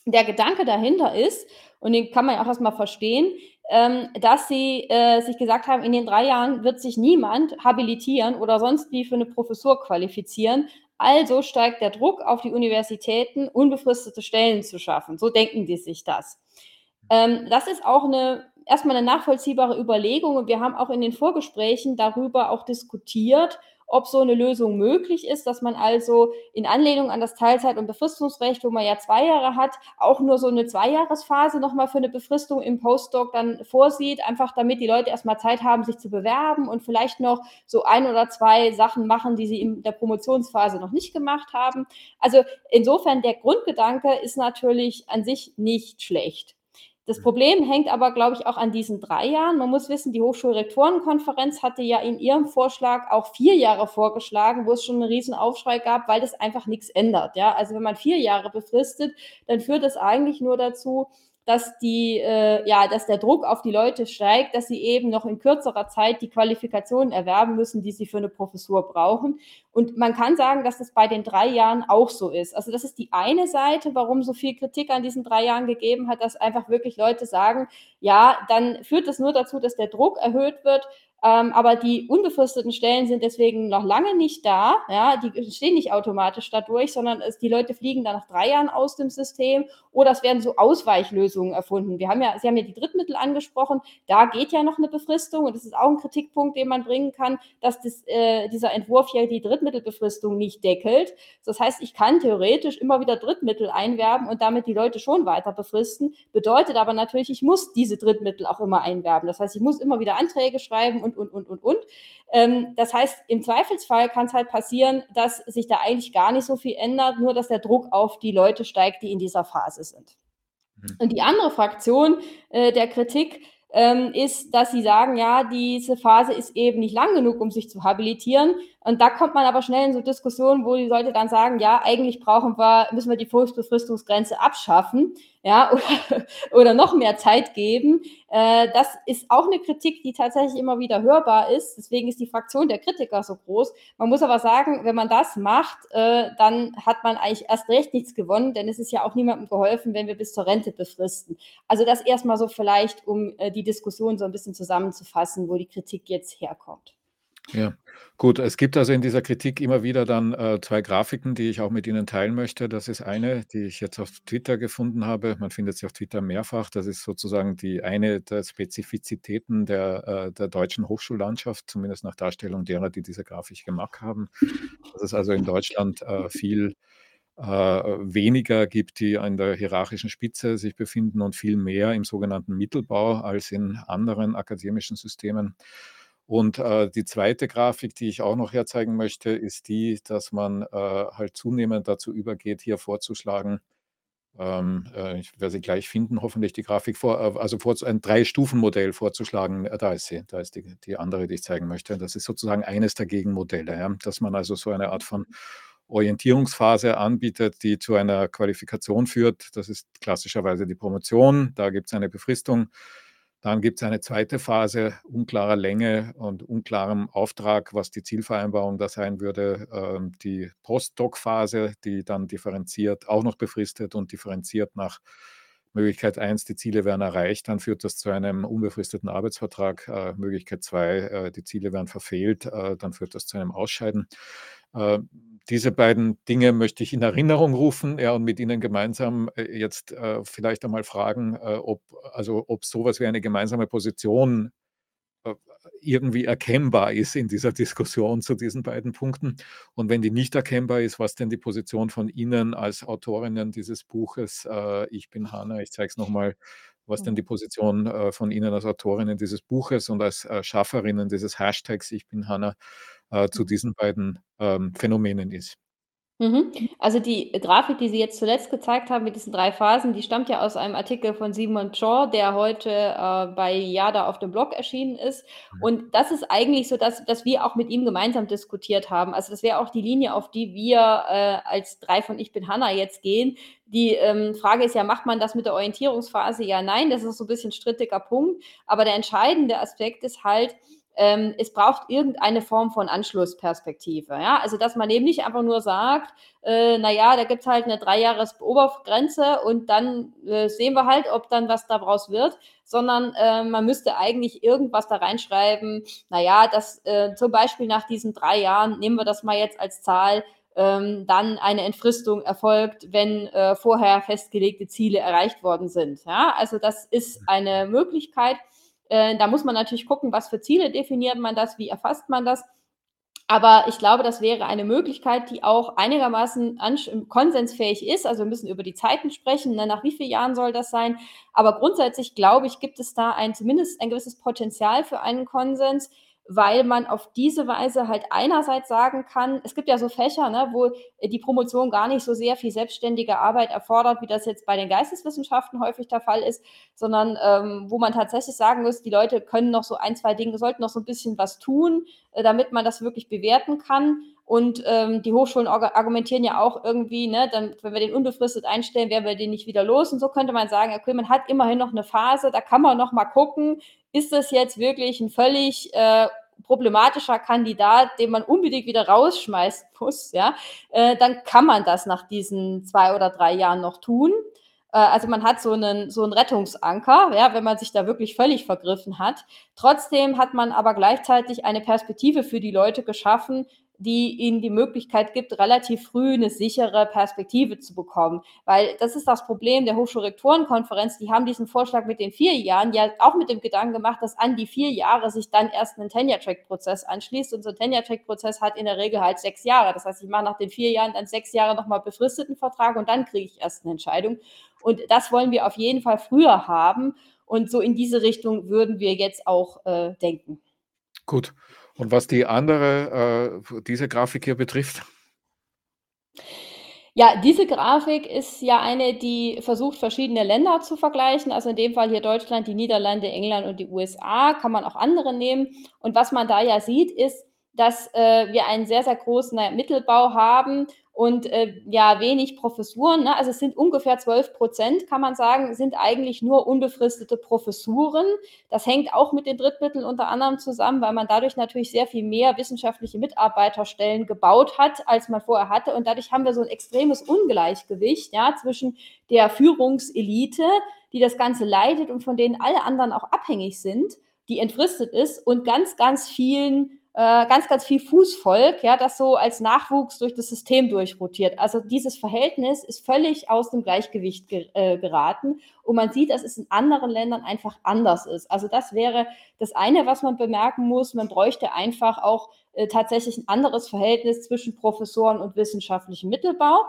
Der Gedanke dahinter ist, und den kann man ja auch erstmal verstehen, ähm, dass sie äh, sich gesagt haben, in den drei Jahren wird sich niemand habilitieren oder sonst wie für eine Professur qualifizieren. Also steigt der Druck auf die Universitäten, unbefristete Stellen zu schaffen. So denken die sich das. Ähm, das ist auch eine erstmal eine nachvollziehbare Überlegung und wir haben auch in den Vorgesprächen darüber auch diskutiert, ob so eine Lösung möglich ist, dass man also in Anlehnung an das Teilzeit- und Befristungsrecht, wo man ja zwei Jahre hat, auch nur so eine Zweijahresphase nochmal für eine Befristung im Postdoc dann vorsieht, einfach damit die Leute erstmal Zeit haben, sich zu bewerben und vielleicht noch so ein oder zwei Sachen machen, die sie in der Promotionsphase noch nicht gemacht haben. Also insofern der Grundgedanke ist natürlich an sich nicht schlecht. Das Problem hängt aber, glaube ich, auch an diesen drei Jahren. Man muss wissen, die Hochschulrektorenkonferenz hatte ja in ihrem Vorschlag auch vier Jahre vorgeschlagen, wo es schon einen riesen Aufschrei gab, weil das einfach nichts ändert. Ja, also wenn man vier Jahre befristet, dann führt das eigentlich nur dazu, dass die, äh, ja, dass der Druck auf die Leute steigt, dass sie eben noch in kürzerer Zeit die Qualifikationen erwerben müssen, die sie für eine Professur brauchen. Und man kann sagen, dass das bei den drei Jahren auch so ist. Also das ist die eine Seite, warum so viel Kritik an diesen drei Jahren gegeben hat, dass einfach wirklich Leute sagen, ja, dann führt das nur dazu, dass der Druck erhöht wird, ähm, aber die unbefristeten Stellen sind deswegen noch lange nicht da. Ja, die stehen nicht automatisch dadurch, sondern es, die Leute fliegen dann nach drei Jahren aus dem System oder es werden so Ausweichlösungen erfunden. Wir haben ja, Sie haben ja die Drittmittel angesprochen. Da geht ja noch eine Befristung und das ist auch ein Kritikpunkt, den man bringen kann, dass das, äh, dieser Entwurf ja die Drittmittelbefristung nicht deckelt. Das heißt, ich kann theoretisch immer wieder Drittmittel einwerben und damit die Leute schon weiter befristen. Bedeutet aber natürlich, ich muss diese Drittmittel auch immer einwerben. Das heißt, ich muss immer wieder Anträge schreiben und und, und, und, und, und. Ähm, das heißt, im Zweifelsfall kann es halt passieren, dass sich da eigentlich gar nicht so viel ändert, nur dass der Druck auf die Leute steigt, die in dieser Phase sind. Mhm. Und die andere Fraktion äh, der Kritik ähm, ist, dass sie sagen, ja, diese Phase ist eben nicht lang genug, um sich zu habilitieren. Und da kommt man aber schnell in so Diskussionen, wo die Leute dann sagen, ja, eigentlich brauchen wir, müssen wir die Volksbefristungsgrenze abschaffen, ja, oder, oder noch mehr Zeit geben. Äh, das ist auch eine Kritik, die tatsächlich immer wieder hörbar ist. Deswegen ist die Fraktion der Kritiker so groß. Man muss aber sagen, wenn man das macht, äh, dann hat man eigentlich erst recht nichts gewonnen, denn es ist ja auch niemandem geholfen, wenn wir bis zur Rente befristen. Also das erstmal so vielleicht, um äh, die Diskussion so ein bisschen zusammenzufassen, wo die Kritik jetzt herkommt. Ja, gut. Es gibt also in dieser Kritik immer wieder dann äh, zwei Grafiken, die ich auch mit Ihnen teilen möchte. Das ist eine, die ich jetzt auf Twitter gefunden habe. Man findet sie auf Twitter mehrfach. Das ist sozusagen die eine der Spezifizitäten der, äh, der deutschen Hochschullandschaft, zumindest nach Darstellung derer, die diese Grafik gemacht haben. Dass es also in Deutschland äh, viel äh, weniger gibt, die an der hierarchischen Spitze sich befinden und viel mehr im sogenannten Mittelbau als in anderen akademischen Systemen. Und äh, die zweite Grafik, die ich auch noch herzeigen möchte, ist die, dass man äh, halt zunehmend dazu übergeht, hier vorzuschlagen, ähm, äh, ich werde sie gleich finden, hoffentlich die Grafik vor, äh, also vor, ein Drei-Stufen-Modell vorzuschlagen. Äh, da ist sie, da ist die, die andere, die ich zeigen möchte. Das ist sozusagen eines der Gegenmodelle, ja, dass man also so eine Art von Orientierungsphase anbietet, die zu einer Qualifikation führt. Das ist klassischerweise die Promotion. Da gibt es eine Befristung Dann gibt es eine zweite Phase unklarer Länge und unklarem Auftrag, was die Zielvereinbarung da sein würde. Ähm, die Postdoc-Phase, die dann differenziert, auch noch befristet und differenziert nach Möglichkeit 1, die Ziele werden erreicht, dann führt das zu einem unbefristeten Arbeitsvertrag. Äh, Möglichkeit 2, äh, die Ziele werden verfehlt, äh, dann führt das zu einem Ausscheiden. Äh, diese beiden Dinge möchte ich in Erinnerung rufen ja, und mit Ihnen gemeinsam äh, jetzt äh, vielleicht einmal fragen, ob, also, ob sowas wie eine gemeinsame Position irgendwie erkennbar ist in dieser Diskussion zu diesen beiden Punkten. Und wenn die nicht erkennbar ist, was denn die Position von Ihnen als Autorinnen dieses Buches, äh, ich bin Hanna, ich zeige es nochmal, was denn die Position äh, von Ihnen als Autorinnen dieses Buches und als äh, Schafferinnen dieses Hashtags, ich bin Hanna, äh, zu diesen beiden ähm, Phänomenen ist. Mhm. Also die Grafik, die Sie jetzt zuletzt gezeigt haben mit diesen drei Phasen, die stammt ja aus einem Artikel von Simon Shaw, der heute äh, bei Yada auf dem Blog erschienen ist. Und das ist eigentlich so, dass, dass wir auch mit ihm gemeinsam diskutiert haben. Also das wäre auch die Linie, auf die wir äh, als drei von Ich bin Hanna jetzt gehen. Die ähm, Frage ist ja, macht man das mit der Orientierungsphase? Ja, nein, das ist so ein bisschen strittiger Punkt. Aber der entscheidende Aspekt ist halt, ähm, es braucht irgendeine Form von Anschlussperspektive. Ja? Also, dass man eben nicht einfach nur sagt, äh, naja, da gibt es halt eine Dreijahres-Obergrenze und dann äh, sehen wir halt, ob dann was daraus wird, sondern äh, man müsste eigentlich irgendwas da reinschreiben, naja, dass äh, zum Beispiel nach diesen drei Jahren, nehmen wir das mal jetzt als Zahl, ähm, dann eine Entfristung erfolgt, wenn äh, vorher festgelegte Ziele erreicht worden sind. Ja? Also das ist eine Möglichkeit. Äh, da muss man natürlich gucken, was für Ziele definiert man das, wie erfasst man das. Aber ich glaube, das wäre eine Möglichkeit, die auch einigermaßen konsensfähig ist. Also wir müssen über die Zeiten sprechen, ne? nach wie vielen Jahren soll das sein. Aber grundsätzlich glaube ich, gibt es da ein zumindest ein gewisses Potenzial für einen Konsens weil man auf diese Weise halt einerseits sagen kann, es gibt ja so Fächer, ne, wo die Promotion gar nicht so sehr viel selbstständige Arbeit erfordert, wie das jetzt bei den Geisteswissenschaften häufig der Fall ist, sondern ähm, wo man tatsächlich sagen muss, die Leute können noch so ein, zwei Dinge, sollten noch so ein bisschen was tun, äh, damit man das wirklich bewerten kann. Und ähm, die Hochschulen argumentieren ja auch irgendwie, ne, dann, wenn wir den unbefristet einstellen, werden wir den nicht wieder los. Und so könnte man sagen, okay, man hat immerhin noch eine Phase, da kann man noch mal gucken, ist das jetzt wirklich ein völlig äh, problematischer Kandidat, den man unbedingt wieder rausschmeißen muss, ja, äh, dann kann man das nach diesen zwei oder drei Jahren noch tun. Äh, also man hat so einen, so einen Rettungsanker, ja, wenn man sich da wirklich völlig vergriffen hat. Trotzdem hat man aber gleichzeitig eine Perspektive für die Leute geschaffen, die ihnen die Möglichkeit gibt, relativ früh eine sichere Perspektive zu bekommen. Weil das ist das Problem der Hochschulrektorenkonferenz. Die haben diesen Vorschlag mit den vier Jahren ja auch mit dem Gedanken gemacht, dass an die vier Jahre sich dann erst ein Tenure-Track-Prozess anschließt. Und so ein Tenure-Track-Prozess hat in der Regel halt sechs Jahre. Das heißt, ich mache nach den vier Jahren dann sechs Jahre nochmal befristeten Vertrag und dann kriege ich erst eine Entscheidung. Und das wollen wir auf jeden Fall früher haben. Und so in diese Richtung würden wir jetzt auch äh, denken. Gut. Und was die andere, äh, diese Grafik hier betrifft? Ja, diese Grafik ist ja eine, die versucht, verschiedene Länder zu vergleichen. Also in dem Fall hier Deutschland, die Niederlande, England und die USA. Kann man auch andere nehmen. Und was man da ja sieht, ist, dass äh, wir einen sehr, sehr großen Mittelbau haben und äh, ja, wenig Professuren. Ne? Also es sind ungefähr 12 Prozent, kann man sagen, sind eigentlich nur unbefristete Professuren. Das hängt auch mit den Drittmitteln unter anderem zusammen, weil man dadurch natürlich sehr viel mehr wissenschaftliche Mitarbeiterstellen gebaut hat, als man vorher hatte. Und dadurch haben wir so ein extremes Ungleichgewicht ja, zwischen der Führungselite, die das Ganze leitet und von denen alle anderen auch abhängig sind, die entfristet ist, und ganz, ganz vielen äh, ganz, ganz viel Fußvolk, ja, das so als Nachwuchs durch das System durchrotiert. Also dieses Verhältnis ist völlig aus dem Gleichgewicht ge äh, geraten und man sieht, dass es in anderen Ländern einfach anders ist. Also das wäre das eine, was man bemerken muss. Man bräuchte einfach auch äh, tatsächlich ein anderes Verhältnis zwischen Professoren und wissenschaftlichem Mittelbau.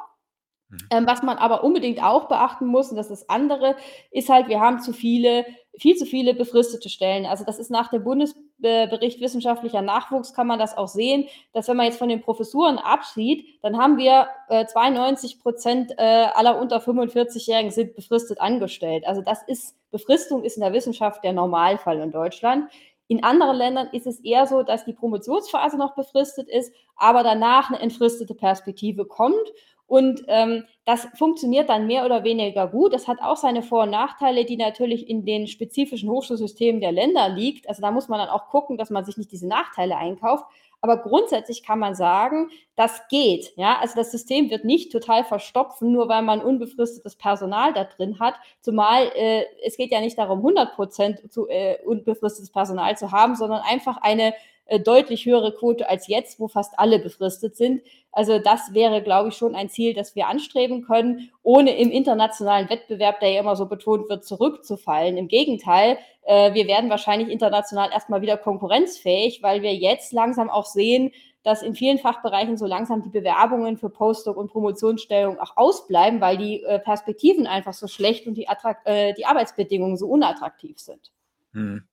Mhm. Ähm, was man aber unbedingt auch beachten muss, und das ist das andere, ist halt, wir haben zu viele, viel zu viele befristete Stellen. Also das ist nach dem Bundesbericht wissenschaftlicher Nachwuchs, kann man das auch sehen, dass wenn man jetzt von den Professuren absieht, dann haben wir äh, 92 Prozent äh, aller unter 45-Jährigen sind befristet angestellt. Also das ist, Befristung ist in der Wissenschaft der Normalfall in Deutschland. In anderen Ländern ist es eher so, dass die Promotionsphase noch befristet ist, aber danach eine entfristete Perspektive kommt. Und ähm, das funktioniert dann mehr oder weniger gut. Das hat auch seine Vor- und Nachteile, die natürlich in den spezifischen Hochschulsystemen der Länder liegt. Also da muss man dann auch gucken, dass man sich nicht diese Nachteile einkauft. Aber grundsätzlich kann man sagen, das geht. Ja, also das System wird nicht total verstopfen, nur weil man unbefristetes Personal da drin hat. Zumal äh, es geht ja nicht darum, 100 Prozent äh, unbefristetes Personal zu haben, sondern einfach eine äh, deutlich höhere Quote als jetzt, wo fast alle befristet sind. Also das wäre, glaube ich, schon ein Ziel, das wir anstreben können, ohne im internationalen Wettbewerb, der ja immer so betont wird, zurückzufallen. Im Gegenteil, äh, wir werden wahrscheinlich international erstmal wieder konkurrenzfähig, weil wir jetzt langsam auch sehen, dass in vielen Fachbereichen so langsam die Bewerbungen für Postdoc und Promotionsstellung auch ausbleiben, weil die äh, Perspektiven einfach so schlecht und die, äh, die Arbeitsbedingungen so unattraktiv sind. Hm.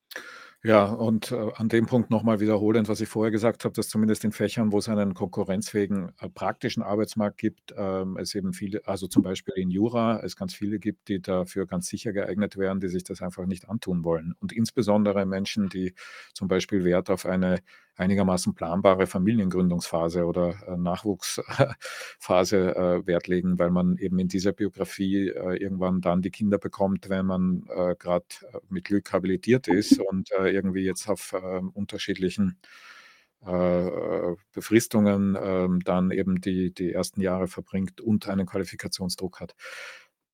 Ja, und äh, an dem Punkt nochmal wiederholend, was ich vorher gesagt habe, dass zumindest in Fächern, wo es einen konkurrenzfähigen äh, praktischen Arbeitsmarkt gibt, ähm, es eben viele, also zum Beispiel in Jura, es ganz viele gibt, die dafür ganz sicher geeignet wären, die sich das einfach nicht antun wollen. Und insbesondere Menschen, die zum Beispiel Wert auf eine einigermaßen planbare Familiengründungsphase oder äh, Nachwuchsphase äh, Wert legen, weil man eben in dieser Biografie äh, irgendwann dann die Kinder bekommt, wenn man äh, gerade äh, mit Glück habilitiert ist und irgendwie jetzt auf ähm, unterschiedlichen Befristungen ähm, dann eben die, die ersten Jahre verbringt und einen Qualifikationsdruck hat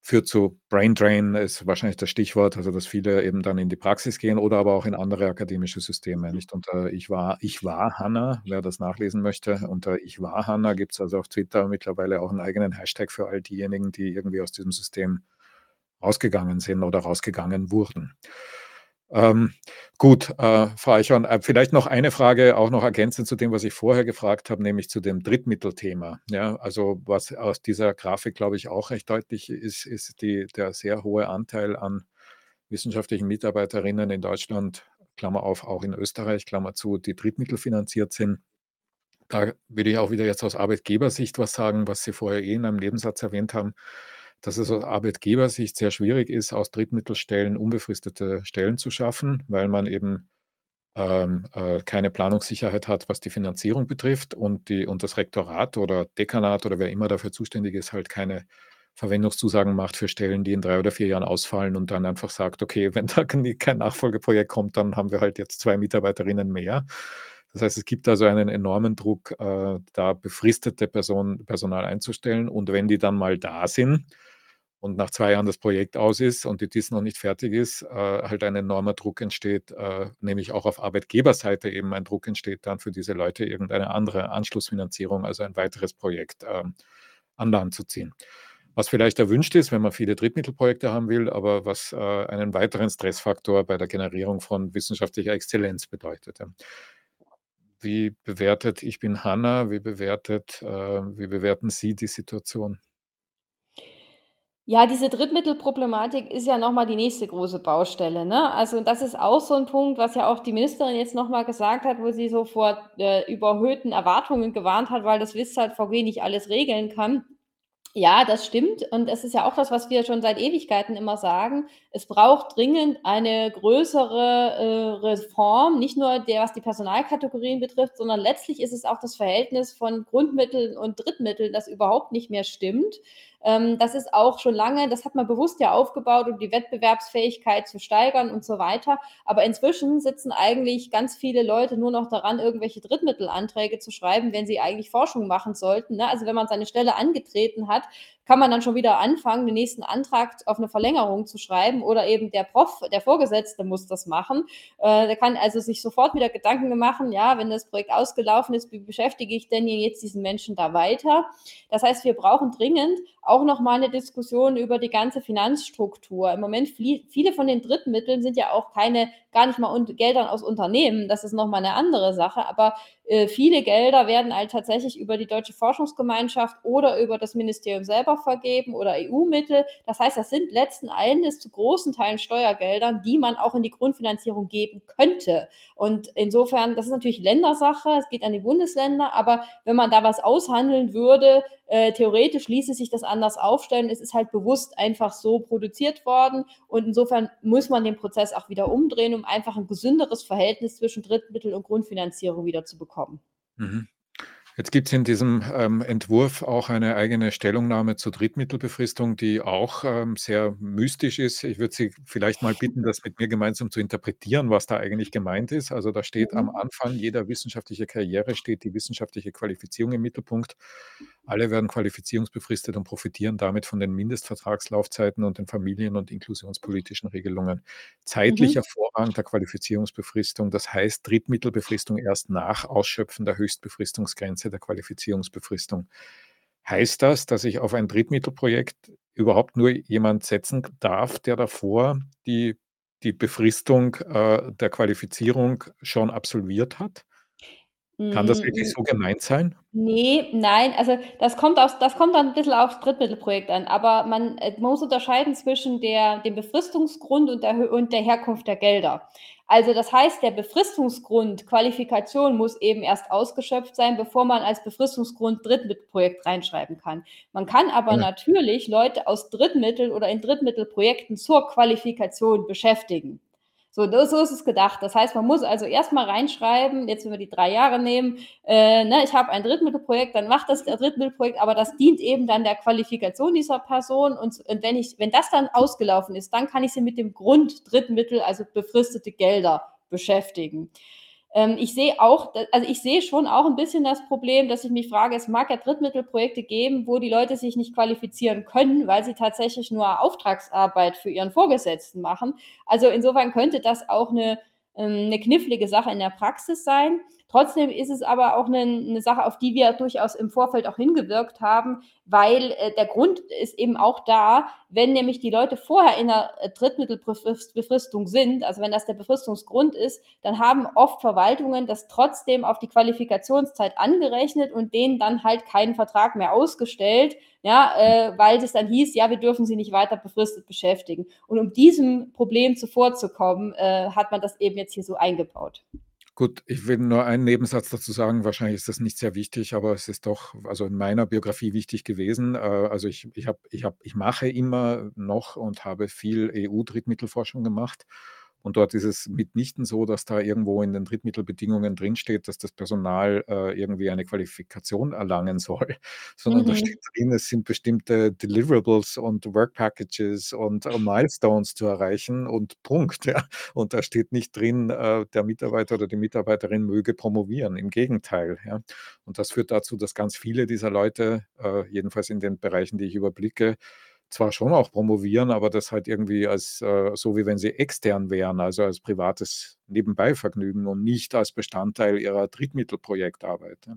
führt zu Brain Drain, ist wahrscheinlich das Stichwort, also dass viele eben dann in die Praxis gehen oder aber auch in andere akademische Systeme. Nicht unter Ich war, ich war Hanna, wer das nachlesen möchte. Unter Ich war Hanna gibt es also auf Twitter mittlerweile auch einen eigenen Hashtag für all diejenigen, die irgendwie aus diesem System rausgegangen sind oder rausgegangen wurden. Ähm, gut, äh, Frau Eichhorn, äh, vielleicht noch eine Frage, auch noch ergänzend zu dem, was ich vorher gefragt habe, nämlich zu dem Drittmittelthema. Ja, also was aus dieser Grafik, glaube ich, auch recht deutlich ist, ist die, der sehr hohe Anteil an wissenschaftlichen Mitarbeiterinnen in Deutschland, Klammer auf, auch in Österreich, Klammer zu, die drittmittelfinanziert sind. Da will ich auch wieder jetzt aus Arbeitgebersicht was sagen, was Sie vorher eh in einem Nebensatz erwähnt haben dass es aus Arbeitgebersicht sehr schwierig ist, aus Drittmittelstellen unbefristete Stellen zu schaffen, weil man eben ähm, äh, keine Planungssicherheit hat, was die Finanzierung betrifft und, die, und das Rektorat oder Dekanat oder wer immer dafür zuständig ist, halt keine Verwendungszusagen macht für Stellen, die in drei oder vier Jahren ausfallen und dann einfach sagt, okay, wenn da kein Nachfolgeprojekt kommt, dann haben wir halt jetzt zwei Mitarbeiterinnen mehr. Das heißt, es gibt also einen enormen Druck, äh, da befristete Person, Personal einzustellen. Und wenn die dann mal da sind, und nach zwei Jahren das Projekt aus ist und die DIS noch nicht fertig ist, äh, halt ein enormer Druck entsteht, äh, nämlich auch auf Arbeitgeberseite eben ein Druck entsteht, dann für diese Leute irgendeine andere Anschlussfinanzierung, also ein weiteres Projekt äh, an Land zu ziehen. Was vielleicht erwünscht ist, wenn man viele Drittmittelprojekte haben will, aber was äh, einen weiteren Stressfaktor bei der Generierung von wissenschaftlicher Exzellenz bedeutet. Wie bewertet, ich bin Hanna, wie bewertet, äh, wie bewerten Sie die Situation? Ja, diese Drittmittelproblematik ist ja noch mal die nächste große Baustelle, ne? Also, das ist auch so 'n Punkt, was ja auch die Ministerin jetzt noch mal gesagt hat, wo sie so vor, äh, überhöhten Erwartungen gewarnt hat, weil das WIS-Zart-VG nicht alles regeln kann. Ja, das stimmt. Und es ist ja auch das, was wir schon seit Ewigkeiten immer sagen. Es braucht dringend eine größere äh, Reform, nicht nur der, was die Personalkategorien betrifft, sondern letztlich ist es auch das Verhältnis von Grundmitteln und Drittmitteln, das überhaupt nicht mehr stimmt. Ähm, das ist auch schon lange, das hat man bewusst ja aufgebaut, um die Wettbewerbsfähigkeit zu steigern und so weiter. Aber inzwischen sitzen eigentlich ganz viele Leute nur noch daran, irgendwelche Drittmittelanträge zu schreiben, wenn sie eigentlich Forschung machen sollten. Ne? Also wenn man seine Stelle angetreten hat, kann man dann schon wieder anfangen, den nächsten Antrag auf eine Verlängerung zu schreiben oder eben der Prof, der Vorgesetzte muss das machen. Äh, der kann also sich sofort wieder Gedanken machen, ja, wenn das Projekt ausgelaufen ist, wie beschäftige ich denn jetzt diesen Menschen da weiter? Das heißt, wir brauchen dringend auch nochmal eine Diskussion über die ganze Finanzstruktur. Im Moment viele von den Drittmitteln sind ja auch keine, gar nicht mal Geldern aus Unternehmen. Das ist nochmal eine andere Sache. Aber viele Gelder werden halt tatsächlich über die Deutsche Forschungsgemeinschaft oder über das Ministerium selber vergeben oder EU-Mittel. Das heißt, das sind letzten Endes zu großen Teilen Steuergeldern, die man auch in die Grundfinanzierung geben könnte. Und insofern, das ist natürlich Ländersache, es geht an die Bundesländer, aber wenn man da was aushandeln würde, äh, theoretisch ließe sich das anders aufstellen. Es ist halt bewusst einfach so produziert worden und insofern muss man den Prozess auch wieder umdrehen, um einfach ein gesünderes Verhältnis zwischen Drittmittel und Grundfinanzierung wieder zu bekommen. Mhm. Jetzt gibt's in diesem, ähm, Entwurf auch eine eigene Stellungnahme zur Drittmittelbefristung, die auch, ähm, sehr mystisch ist. Ich würde Sie vielleicht mal bitten, das mit mir gemeinsam zu interpretieren, was da eigentlich gemeint ist. Also, da steht am Mhm. Anfang jeder wissenschaftliche Karriere steht die wissenschaftliche Qualifizierung im Mittelpunkt. Alle werden qualifizierungsbefristet und profitieren damit von den Mindestvertragslaufzeiten und den familien und inklusionspolitischen Regelungen. Zeitlicher Mhm. Vorrang der Qualifizierungsbefristung, das heißt Drittmittelbefristung erst nach Ausschöpfen der Höchstbefristungsgrenze der Qualifizierungsbefristung. Heißt das, dass ich auf ein Drittmittelprojekt überhaupt nur jemand setzen darf, der davor die die Befristung, äh, der Qualifizierung schon absolviert hat? Kann das Hm, wirklich n so gemeint sein? ne, nein, also, das kommt aus das kommt dann 'n bisschen aufs Drittmittelprojekt an, aber man, äh, muss unterscheiden zwischen der dem Befristungsgrund und der und der Herkunft der Gelder. Also, das heißt, der Befristungsgrund Qualifikation muss eben erst ausgeschöpft sein, bevor man als Befristungsgrund Drittmittelprojekt reinschreiben kann. Man kann aber Ja. natürlich Leute aus Drittmitteln oder in Drittmittelprojekten zur Qualifikation beschäftigen. So, so ist es gedacht. Das heißt, man muss also erst mal reinschreiben, jetzt wenn wir die 3 Jahre nehmen, äh, ne, ich habe ein Drittmittelprojekt, dann macht das Drittmittelprojekt, aber das dient eben dann der Qualifikation dieser Person und und wenn ich wenn das dann ausgelaufen ist, dann kann ich sie mit dem Grund Drittmittel, also befristete Gelder beschäftigen. Ähm, ich sehe auch also, ich sehe schon auch 'n bisschen das Problem, dass ich mich frage, es mag ja Drittmittelprojekte geben, wo die Leute sich nicht qualifizieren können, weil sie tatsächlich nur Auftragsarbeit für ihren Vorgesetzten machen. Also, insofern könnte das auch 'ne ähm, 'ne knifflige Sache in der Praxis sein. Trotzdem ist es aber auch 'nen 'ne Sache, auf die wir durchaus im Vorfeld auch hingewirkt haben, weil, äh, der Grund ist eben auch da, wenn nämlich die Leute vorher in 'ner, äh, Drittmittelbefris Befristung sind, also, wenn das der Befristungsgrund ist, dann haben oft Verwaltungen das trotzdem auf die Qualifikationszeit angerechnet und denen dann halt keinen Vertrag mehr ausgestellt, ja, äh, weil es dann hieß: „Ja, wir dürfen Sie nicht weiter befristet beschäftigen.“ Und um diesem Problem zuvorzukommen, äh, hat man das eben jetzt hier so eingebaut. Gut, ich will nur einen Nebensatz dazu sagen. Wahrscheinlich ist das nicht sehr wichtig, aber es ist doch also, in meiner Biografie wichtig gewesen. Äh, also, ich ich habe ich habe ich mache immer noch und habe viel EU-Drittmittelforschung gemacht. Und dort ist es mitnichten so, dass da irgendwo in den Drittmittelbedingungen drinsteht, dass das Personal, äh, irgendwie eine Qualifikation erlangen soll, sondern da steht Mhm. drin, es sind bestimmte Deliverables und Work Packages und, äh, Milestones zu erreichen und Punkt, ja. Und da steht nicht drin, äh, der Mitarbeiter oder die Mitarbeiterin möge promovieren. Im Gegenteil, ja. Und das führt dazu, dass ganz viele dieser Leute, äh, jedenfalls in den Bereichen, die ich überblicke, zwar schon auch promovieren, aber das halt irgendwie als äh, so wie wenn sie extern wären, also, als privates Nebenbeivergnügen und nicht als Bestandteil ihrer Drittmittelprojektarbeit, ja.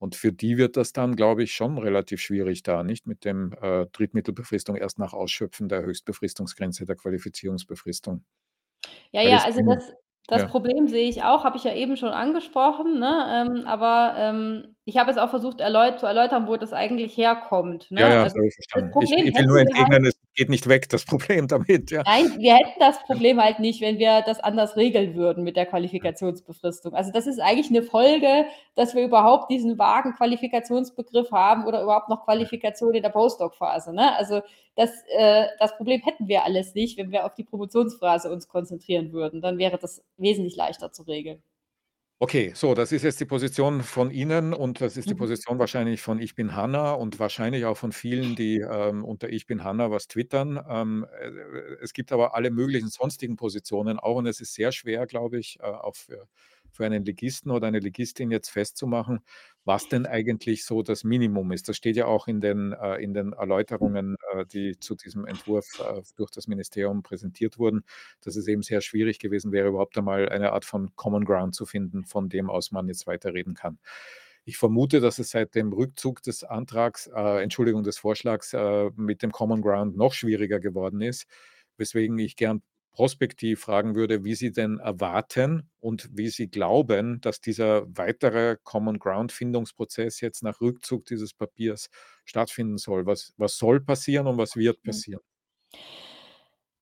Und für die wird das dann, glaube ich, schon relativ schwierig da, nicht mit dem, äh, Drittmittelbefristung erst nach Ausschöpfen der Höchstbefristungsgrenze der Qualifizierungsbefristung. Ja, Weil ja, also, das das ja. Problem sehe ich auch, habe ich ja eben schon angesprochen, ne? Ähm, aber, ähm, ich habe es auch versucht, erläut zu erläutern, wo das eigentlich herkommt, Ja, ne? ja, das Also, ich das verstanden. Ich Problem ich will nur entgegnen, es geht nicht weg, das Problem damit, ja. Nein, wir hätten das. Problem halt nicht, wenn wir das anders regeln würden mit der. Qualifikationsbefristung. Also, das ist eigentlich 'ne Folge, dass wir überhaupt diesen vagen Qualifikationsbegriff haben oder überhaupt noch. Qualifikation in der Postdoc-Phase, ne? Also, das äh, das Problem hätten wir alles nicht, wenn wir auf die Promotionsphase uns konzentrieren würden. Dann wäre das wesentlich leichter zu regeln. Okay, so, das ist jetzt die Position von Ihnen und das ist die Mhm. Position wahrscheinlich von Ich bin Hanna und wahrscheinlich auch von vielen, die, ähm, unter Ich bin Hanna was twittern. Ähm, äh, es gibt aber alle möglichen sonstigen Positionen auch und es ist sehr schwer, glaube ich, äh, auch für für einen Legisten oder eine Legistin jetzt festzumachen, was denn eigentlich so das Minimum ist. Das steht ja auch in den äh, in den Erläuterungen, äh, die zu diesem Entwurf, äh, durch das Ministerium präsentiert wurden, dass es eben sehr schwierig gewesen wäre, überhaupt einmal eine Art von Common Ground zu finden, von dem aus man jetzt weiterreden kann. Ich vermute, dass es seit dem Rückzug des Antrags äh, Entschuldigung, des Vorschlags, äh, mit dem Common Ground noch schwieriger geworden ist, weswegen ich gern prospektiv fragen würde, wie Sie denn erwarten und wie Sie glauben, dass dieser weitere Common-Ground-Findungsprozess jetzt nach Rückzug dieses Papiers stattfinden soll. Was was soll passieren und was wird Mhm. passieren?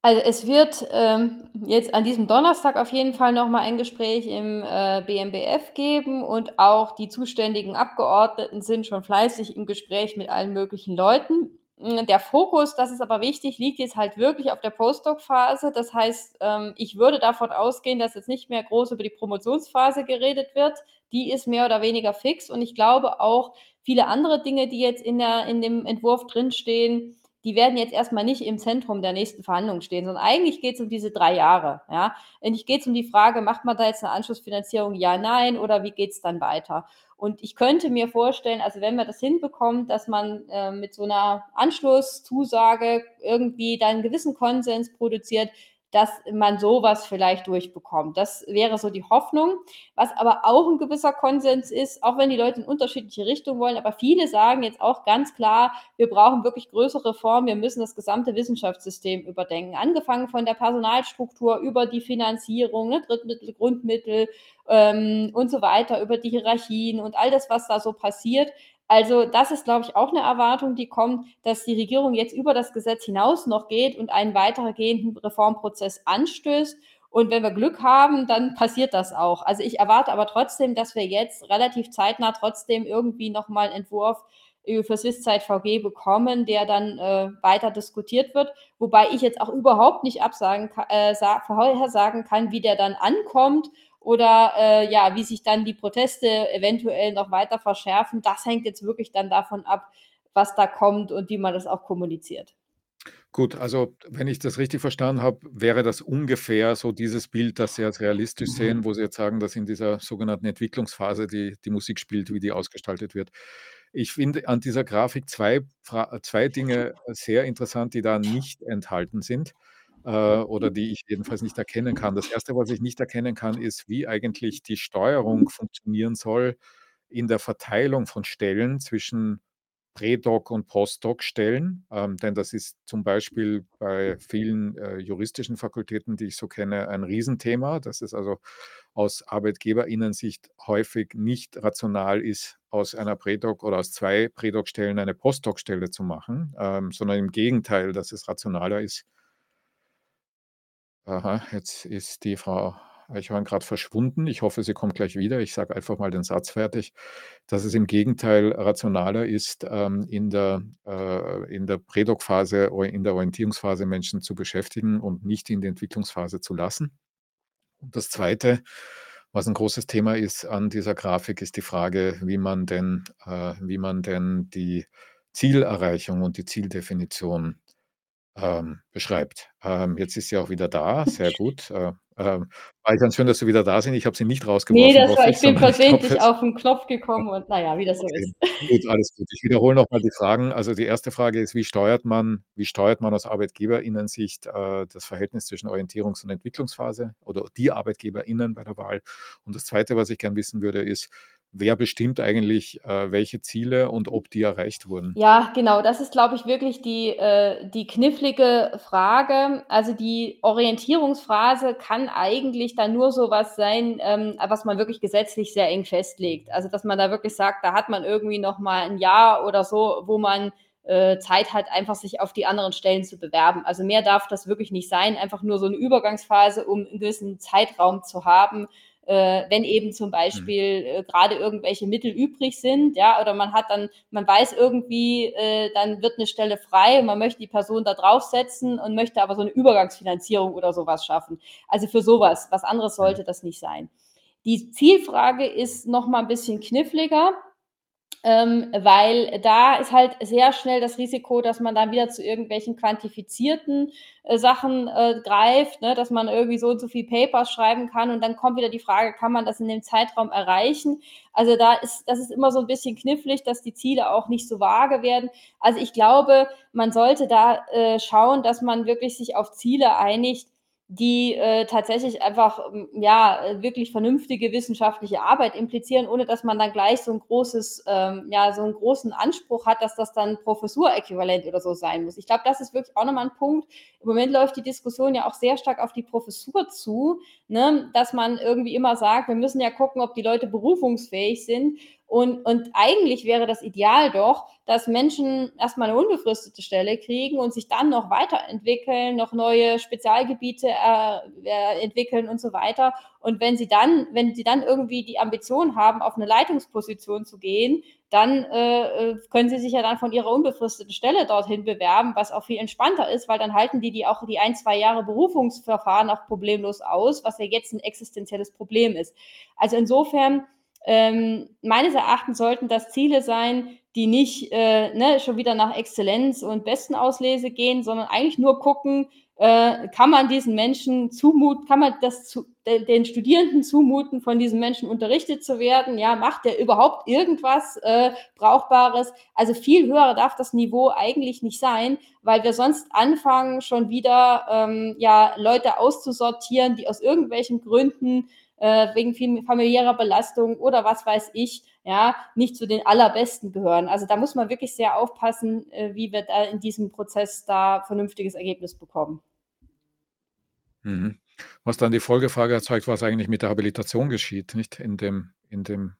Also, es wird, ähm, jetzt an diesem Donnerstag auf jeden Fall noch mal ein Gespräch im, äh, BMBF geben und auch die zuständigen Abgeordneten sind schon fleißig im Gespräch mit allen möglichen Leuten. Hm, der Fokus, das ist aber wichtig, liegt jetzt halt wirklich auf der Postdoc-Phase. Das heißt, ähm, ich würde davon ausgehen, dass jetzt nicht mehr groß über die Promotionsphase geredet wird. Die ist mehr oder weniger fix. Und ich glaube auch, viele andere Dinge, die jetzt in, der, in dem Entwurf drinstehen, die werden jetzt erstmal nicht im Zentrum der nächsten Verhandlungen stehen, sondern eigentlich geht es um diese drei Jahre. Ja? Eigentlich geht es um die Frage, macht man da jetzt eine Anschlussfinanzierung, ja, nein, oder wie geht es dann weiter? Und ich könnte mir vorstellen, also wenn man das hinbekommt, dass man äh, mit so einer Anschlusszusage irgendwie dann einen gewissen Konsens produziert, dass man sowas vielleicht durchbekommt. Das wäre so die Hoffnung. Was aber auch ein gewisser Konsens ist, auch wenn die Leute in unterschiedliche Richtungen wollen, aber viele sagen jetzt auch ganz klar, wir brauchen wirklich größere Reformen, wir müssen das gesamte Wissenschaftssystem überdenken. Angefangen von der Personalstruktur über die Finanzierung, ne, Drittmittel, Grundmittel ähm, und so weiter, über die Hierarchien und all das, was da so passiert. Also das ist, glaube ich, auch eine Erwartung, die kommt, dass die Regierung jetzt über das Gesetz hinaus noch geht und einen weitergehenden Reformprozess anstößt. Und wenn wir Glück haben, dann passiert das auch. Also ich erwarte aber trotzdem, dass wir jetzt relativ zeitnah trotzdem irgendwie nochmal einen Entwurf für Swisszeit VG bekommen, der dann äh, weiter diskutiert wird. Wobei ich jetzt auch überhaupt nicht absagen, äh, vorhersagen kann, wie der dann ankommt oder äh, ja, wie sich dann die Proteste eventuell noch weiter verschärfen, das hängt jetzt wirklich dann davon ab, was da kommt und wie man das auch kommuniziert. Gut, also wenn ich das richtig verstanden habe, wäre das ungefähr so dieses Bild, das Sie als realistisch sehen, wo Sie jetzt sagen, dass in dieser sogenannten Entwicklungsphase die, die Musik spielt, wie die ausgestaltet wird. Ich finde an dieser Grafik zwei, zwei Dinge sehr interessant, die da nicht enthalten sind äh, oder die ich jedenfalls nicht erkennen kann. Das Erste, was ich nicht erkennen kann, ist, wie eigentlich die Steuerung funktionieren soll in der Verteilung von Stellen zwischen Prädoc und Postdoc-Stellen, ähm, denn das ist zum Beispiel bei vielen äh, juristischen Fakultäten, die ich so kenne, ein Riesenthema, dass es also aus Arbeitgeberinnensicht häufig nicht rational ist, aus einer Prädoc oder aus zwei Prädoc-Stellen eine Postdoc-Stelle zu machen, ähm, sondern im Gegenteil, dass es rationaler ist, Aha, jetzt ist die Frau Eichhorn gerade verschwunden. Ich hoffe, sie kommt gleich wieder. Ich sage einfach mal den Satz fertig, dass es im Gegenteil rationaler ist, ähm, in der, äh, in der Prädoc-Phase in der Orientierungsphase Menschen zu beschäftigen und nicht in die Entwicklungsphase zu lassen. Und das Zweite, was ein großes Thema ist an dieser Grafik, ist die Frage, wie man denn, äh, wie man denn die Zielerreichung und die Zieldefinition ähm, beschreibt. Ähm, jetzt ist sie auch wieder da, sehr gut. Äh, ähm, war ganz schön, dass Sie wieder da sind. Ich habe Sie nicht rausgeworfen. Nee, das war, ich bin versehentlich auf den Knopf gekommen und naja, wie das so ist. Gut, alles gut. Ich wiederhole nochmal die Fragen. Also die erste Frage ist, wie steuert man, wie steuert man aus ArbeitgeberInnen-Sicht äh, das Verhältnis zwischen Orientierungs- und Entwicklungsphase oder die ArbeitgeberInnen bei der Wahl? Und das zweite, was ich gern wissen würde, ist, wer bestimmt eigentlich, äh, welche Ziele und ob die erreicht wurden? Ja, genau, das ist, glaube ich, wirklich die, äh, die knifflige Frage. Also die Orientierungsphase kann eigentlich dann nur so was sein, ähm, was man wirklich gesetzlich sehr eng festlegt. Also dass man da wirklich sagt, da hat man irgendwie noch mal ein Jahr oder so, wo man äh, Zeit hat, einfach sich auf die anderen Stellen zu bewerben. Also mehr darf das wirklich nicht sein, einfach nur so eine Übergangsphase, um einen gewissen Zeitraum zu haben, wenn eben zum Beispiel mhm. äh, gerade irgendwelche Mittel übrig sind, ja, oder man hat dann, man weiß irgendwie, äh, dann wird eine Stelle frei und man möchte die Person da draufsetzen und möchte aber so eine Übergangsfinanzierung oder sowas schaffen. Also für sowas, was anderes sollte das nicht sein. Die Zielfrage ist noch mal ein bisschen kniffliger ähm, weil da ist halt sehr schnell das Risiko, dass man dann wieder zu irgendwelchen quantifizierten äh, Sachen äh, greift, ne? dass man irgendwie so und so viel Papers schreiben kann und dann kommt wieder die Frage, kann man das in dem Zeitraum erreichen? Also da ist, das ist immer so ein bisschen knifflig, dass die Ziele auch nicht so vage werden. Also ich glaube, man sollte da äh, schauen, dass man wirklich sich auf Ziele einigt, die äh, tatsächlich einfach ähm, ja wirklich vernünftige wissenschaftliche Arbeit implizieren, ohne dass man dann gleich so ein großes, ähm, ja, so einen großen Anspruch hat, dass das dann Professuräquivalent oder so sein muss. Ich glaube, das ist wirklich auch nochmal ein Punkt. Im Moment läuft die Diskussion ja auch sehr stark auf die Professur zu, ne? dass man irgendwie immer sagt, wir müssen ja gucken, ob die Leute berufungsfähig sind. Und, und eigentlich wäre das Ideal doch, dass Menschen erstmal eine unbefristete Stelle kriegen und sich dann noch weiterentwickeln, noch neue Spezialgebiete äh, äh, entwickeln und so weiter. Und wenn sie dann, wenn sie dann irgendwie die Ambition haben, auf eine Leitungsposition zu gehen, dann äh, äh, können sie sich ja dann von ihrer unbefristeten Stelle dorthin bewerben, was auch viel entspannter ist, weil dann halten die die auch die ein, zwei Jahre Berufungsverfahren auch problemlos aus, was ja jetzt ein existenzielles Problem ist. Also insofern, ähm, meines Erachtens sollten das Ziele sein, die nicht äh, ne, schon wieder nach Exzellenz und Bestenauslese gehen, sondern eigentlich nur gucken, äh, kann man diesen Menschen zumuten, kann man das zu, den Studierenden zumuten, von diesen Menschen unterrichtet zu werden? Ja, macht der überhaupt irgendwas äh, Brauchbares? Also viel höher darf das Niveau eigentlich nicht sein, weil wir sonst anfangen, schon wieder ähm, ja, Leute auszusortieren, die aus irgendwelchen Gründen äh, wegen familiärer Belastung oder was weiß ich, ja, nicht zu den allerbesten gehören. Also da muss man wirklich sehr aufpassen, äh, wie wir da in diesem Prozess da vernünftiges Ergebnis bekommen. Mhm. Was dann die Folgefrage erzeugt, was eigentlich mit der Habilitation geschieht, nicht in dem, in dem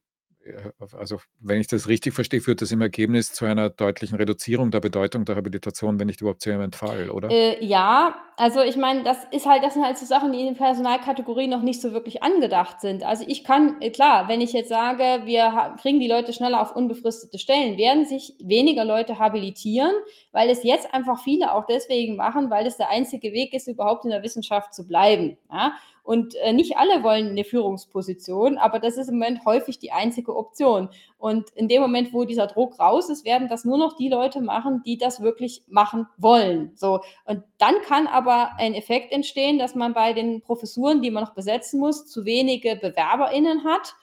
also wenn ich das richtig verstehe, führt das im Ergebnis zu einer deutlichen Reduzierung der Bedeutung der Habilitation, wenn nicht überhaupt zu einem Entfall, oder? Äh, ja, also ich meine, das ist halt, das sind halt so Sachen, die in den Personalkategorien noch nicht so wirklich angedacht sind. Also ich kann, äh, klar, wenn ich jetzt sage, wir kriegen die Leute schneller auf unbefristete Stellen, werden sich weniger Leute habilitieren, weil es jetzt einfach viele auch deswegen machen, weil es der einzige Weg ist, überhaupt in der Wissenschaft zu bleiben. Ja? Und äh, nicht alle wollen eine Führungsposition, aber das ist im Moment häufig die einzige Option. Und in dem Moment, wo dieser Druck raus ist, werden das nur noch die Leute machen, die das wirklich machen wollen. So. Und dann kann aber ein Effekt entstehen, dass man bei den Professuren, die man noch besetzen muss, zu wenige BewerberInnen hat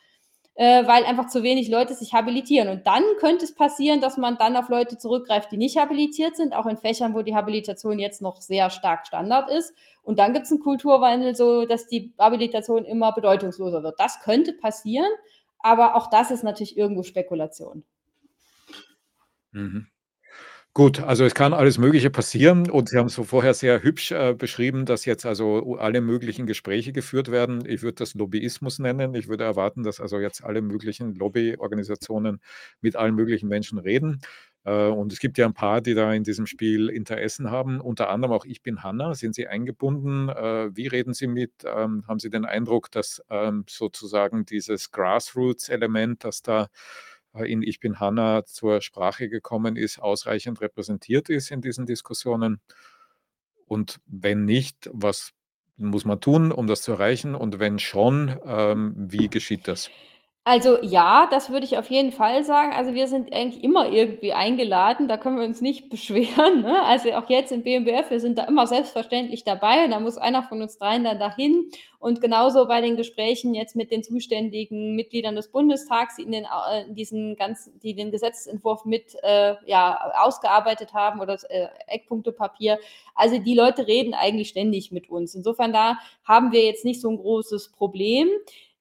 äh, weil einfach zu wenig Leute sich habilitieren. Und dann könnte es passieren, dass man dann auf Leute zurückgreift, die nicht habilitiert sind, auch in Fächern, wo die Habilitation jetzt noch sehr stark Standard ist. Und dann gibt es einen Kulturwandel, so dass die Habilitation immer bedeutungsloser wird. Das könnte passieren, aber auch das ist natürlich irgendwo Spekulation. Mhm. Gut, also es kann alles Mögliche passieren und Sie haben so vorher sehr hübsch äh, beschrieben, dass jetzt also alle möglichen Gespräche geführt werden. Ich würde das Lobbyismus nennen. Ich würde erwarten, dass also jetzt alle möglichen Lobbyorganisationen mit allen möglichen Menschen reden. Äh, und es gibt ja ein paar, die da in diesem Spiel Interessen haben, unter anderem auch Ich bin Hanna. Sind Sie eingebunden? Äh, wie reden Sie mit? Ähm, haben Sie den Eindruck, dass ähm, sozusagen dieses Grassroots-Element, das da in Ich bin Hanna zur Sprache gekommen ist, ausreichend repräsentiert ist in diesen Diskussionen? Und wenn nicht, was muss man tun, um das zu erreichen? Und wenn schon, ähm, wie geschieht das? Also ja, das würde ich auf jeden Fall sagen. Also wir sind eigentlich immer irgendwie eingeladen, da können wir uns nicht beschweren. Ne? Also auch jetzt im BMBF, wir sind da immer selbstverständlich dabei und da muss einer von uns dreien dann dahin. Und genauso bei den Gesprächen jetzt mit den zuständigen Mitgliedern des Bundestags, die in, den, äh, in diesen ganzen, die den Gesetzentwurf mit äh, ja, ausgearbeitet haben oder das äh, Eckpunktepapier. Also die Leute reden eigentlich ständig mit uns. Insofern da haben wir jetzt nicht so ein großes Problem.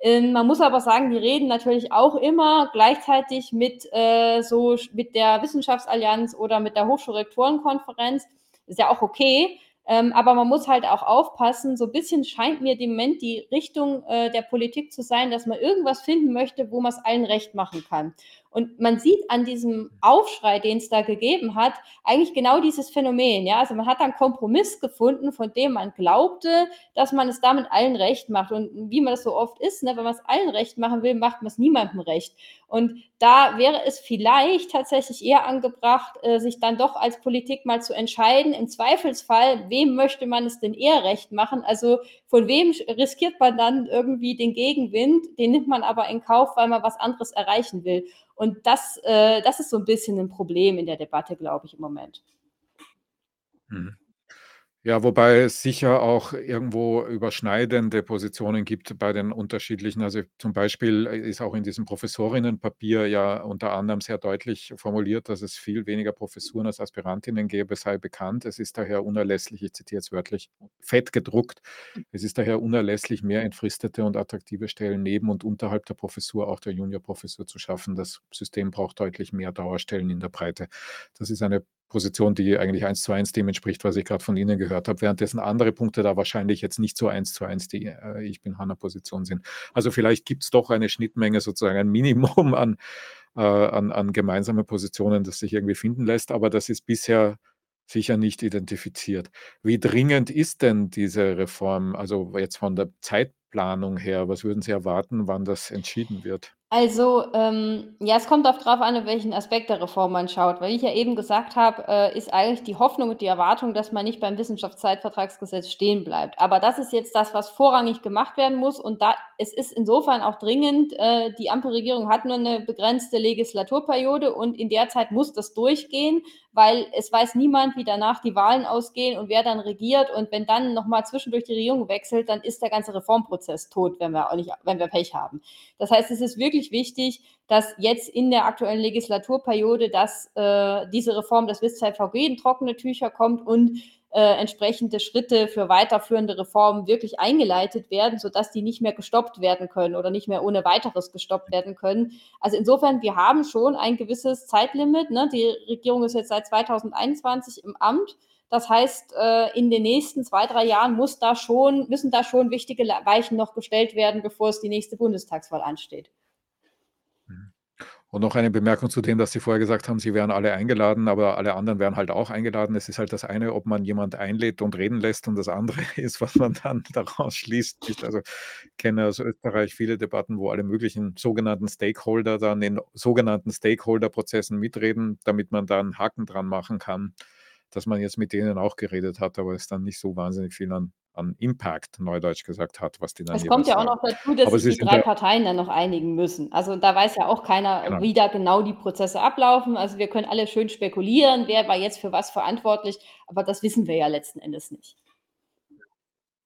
Ähm, man muss aber sagen, die reden natürlich auch immer gleichzeitig mit äh, so mit der Wissenschaftsallianz oder mit der Hochschulrektorenkonferenz. Ist ja auch okay. Ähm, aber man muss halt auch aufpassen, so ein bisschen scheint mir im Moment die Richtung äh, der Politik zu sein, dass man irgendwas finden möchte, wo man es allen recht machen kann. Und man sieht an diesem Aufschrei, den es da gegeben hat, eigentlich genau dieses Phänomen. Ja, also man hat einen Kompromiss gefunden, von dem man glaubte, dass man es damit allen recht macht. Und wie man das so oft ist, ne, wenn man es allen recht machen will, macht man es niemandem recht. Und da wäre es vielleicht tatsächlich eher angebracht, äh, sich dann doch als Politik mal zu entscheiden. Im Zweifelsfall, wem möchte man es denn eher recht machen? Also von wem riskiert man dann irgendwie den Gegenwind? Den nimmt man aber in Kauf, weil man was anderes erreichen will. Und das, äh, das ist so ein bisschen ein Problem in der Debatte, glaube ich, im Moment. Mhm. Ja, wobei es sicher auch irgendwo überschneidende Positionen gibt bei den unterschiedlichen. Also zum Beispiel ist auch in diesem Professorinnenpapier ja unter anderem sehr deutlich formuliert, dass es viel weniger Professuren als Aspirantinnen gäbe, sei bekannt. Es ist daher unerlässlich, ich zitiere jetzt wörtlich, fett gedruckt, es ist daher unerlässlich, mehr entfristete und attraktive Stellen neben und unterhalb der Professur, auch der Juniorprofessur zu schaffen. Das System braucht deutlich mehr Dauerstellen in der Breite. Das ist eine Position, die eigentlich eins zu eins dem entspricht, was ich gerade von Ihnen gehört habe, währenddessen andere Punkte da wahrscheinlich jetzt nicht so eins zu eins die äh, Ich bin Hanna-Position sind. Also vielleicht gibt es doch eine Schnittmenge, sozusagen ein Minimum an, äh, an, an gemeinsame Positionen, das sich irgendwie finden lässt, aber das ist bisher sicher nicht identifiziert. Wie dringend ist denn diese Reform, also jetzt von der Zeitplanung her? Was würden Sie erwarten, wann das entschieden wird? Also, ähm, ja, es kommt auch drauf an, welchen Aspekt der Reform man schaut. Weil ich ja eben gesagt habe, äh, ist eigentlich die Hoffnung und die Erwartung, dass man nicht beim Wissenschaftszeitvertragsgesetz stehen bleibt. Aber das ist jetzt das, was vorrangig gemacht werden muss. Und da, es ist insofern auch dringend, äh, die Ampelregierung hat nur eine begrenzte Legislaturperiode und in der Zeit muss das durchgehen, weil es weiß niemand, wie danach die Wahlen ausgehen und wer dann regiert. Und wenn dann nochmal zwischendurch die Regierung wechselt, dann ist der ganze Reformprozess tot, wenn wir, auch nicht, wenn wir Pech haben. Das heißt, es ist wirklich wichtig, dass jetzt in der aktuellen Legislaturperiode, dass äh, diese Reform des WIS-ZVG in trockene Tücher kommt und äh, entsprechende Schritte für weiterführende Reformen wirklich eingeleitet werden, sodass die nicht mehr gestoppt werden können oder nicht mehr ohne weiteres gestoppt werden können. Also insofern, wir haben schon ein gewisses Zeitlimit. Ne? Die Regierung ist jetzt seit 2021 im Amt. Das heißt, äh, in den nächsten zwei, drei Jahren muss da schon, müssen da schon wichtige Weichen noch gestellt werden, bevor es die nächste Bundestagswahl ansteht. Und noch eine Bemerkung zu dem, dass Sie vorher gesagt haben, Sie wären alle eingeladen, aber alle anderen wären halt auch eingeladen. Es ist halt das eine, ob man jemand einlädt und reden lässt und das andere ist, was man dann daraus schließt. Ich also kenne aus Österreich viele Debatten, wo alle möglichen sogenannten Stakeholder dann in sogenannten Stakeholder-Prozessen mitreden, damit man da einen Haken dran machen kann, dass man jetzt mit denen auch geredet hat, aber es dann nicht so wahnsinnig viel an an Impact, neudeutsch gesagt hat, was die dann Es kommt ja auch sagen. noch dazu, dass Aber sich die drei Parteien dann noch einigen müssen. Also da weiß ja auch keiner, Genau. wie da genau die Prozesse ablaufen. Also wir können alle schön spekulieren, wer war jetzt für was verantwortlich, aber das wissen wir ja letzten Endes nicht.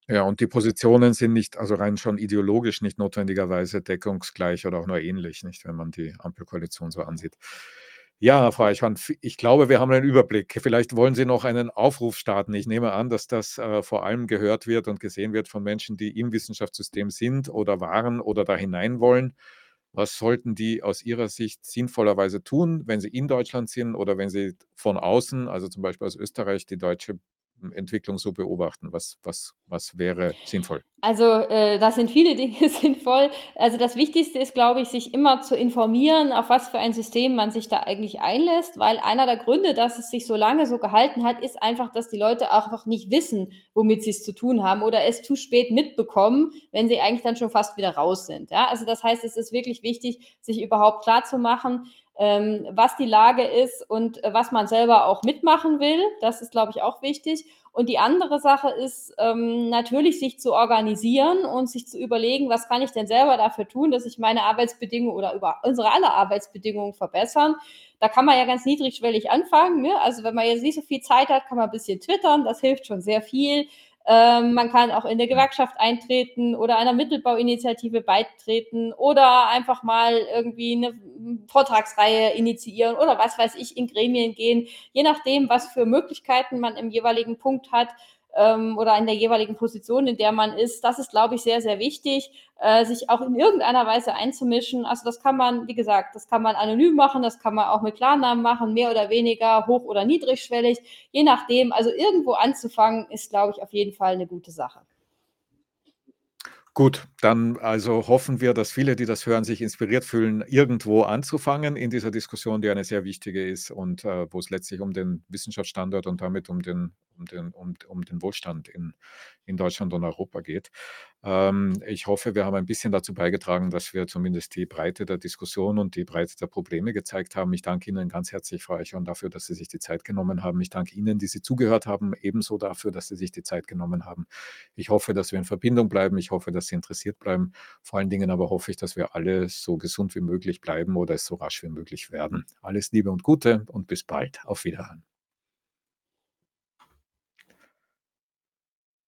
Ja, und die Positionen sind nicht, also rein schon ideologisch nicht notwendigerweise deckungsgleich oder auch nur ähnlich, nicht, wenn man die Ampelkoalition so ansieht. Ja, Frau Eichhorn, ich glaube, wir haben einen Überblick. Vielleicht wollen Sie noch einen Aufruf starten. Ich nehme an, dass das, äh, vor allem gehört wird und gesehen wird von Menschen, die im Wissenschaftssystem sind oder waren oder da hinein wollen. Was sollten die aus Ihrer Sicht sinnvollerweise tun, wenn sie in Deutschland sind oder wenn sie von außen, also zum Beispiel aus Österreich, die deutsche Entwicklung so beobachten? Was was was wäre sinnvoll? Also, äh, da sind viele Dinge sinnvoll. Also, das Wichtigste ist, glaube ich, sich immer zu informieren, auf was für ein System man sich da eigentlich einlässt, weil einer der Gründe, dass es sich so lange so gehalten hat, ist einfach, dass die Leute auch noch nicht wissen, womit sie es zu tun haben oder es zu spät mitbekommen, wenn sie eigentlich dann schon fast wieder raus sind, ja? Also, das heißt, es ist wirklich wichtig, sich überhaupt klarzumachen, ähm, was die Lage ist und äh, was man selber auch mitmachen will. Das ist, glaube ich, auch wichtig. Und die andere Sache ist ähm, natürlich, sich zu organisieren und sich zu überlegen, was kann ich denn selber dafür tun, dass ich meine Arbeitsbedingungen oder über unsere aller Arbeitsbedingungen verbessern. Da kann man ja ganz niedrigschwellig anfangen. Ne? Also wenn man jetzt nicht so viel Zeit hat, kann man ein bisschen twittern. Das hilft schon sehr viel. Ähm, man kann auch in der Gewerkschaft eintreten oder einer Mittelbauinitiative beitreten oder einfach mal irgendwie eine Vortragsreihe initiieren oder was weiß ich, in Gremien gehen, je nachdem, was für Möglichkeiten man im jeweiligen Punkt hat ähm, oder in der jeweiligen Position, in der man ist. Das ist, glaube ich, sehr, sehr wichtig, äh, sich auch in irgendeiner Weise einzumischen. Also das kann man, wie gesagt, das kann man anonym machen, das kann man auch mit Klarnamen machen, mehr oder weniger, hoch- oder niedrigschwellig, je nachdem. Also irgendwo anzufangen, ist, glaube ich, auf jeden Fall eine gute Sache. Gut, dann also hoffen wir, dass viele, die das hören, sich inspiriert fühlen, irgendwo anzufangen in dieser Diskussion, die eine sehr wichtige ist und äh, wo es letztlich um den Wissenschaftsstandort und damit um den, um den, um, um den Wohlstand in, in Deutschland und Europa geht. Ähm, ich hoffe, wir haben ein bisschen dazu beigetragen, dass wir zumindest die Breite der Diskussion und die Breite der Probleme gezeigt haben. Ich danke Ihnen ganz herzlich, Frau Eichhorn, dafür, dass Sie sich die Zeit genommen haben. Ich danke Ihnen, die Sie zugehört haben, ebenso dafür, dass Sie sich die Zeit genommen haben. Ich hoffe, dass wir in Verbindung bleiben. Ich hoffe, dass Sie interessiert bleiben. Vor allen Dingen aber hoffe ich, dass wir alle so gesund wie möglich bleiben oder es so rasch wie möglich werden. Alles Liebe und Gute und bis bald. Auf Wiederhören.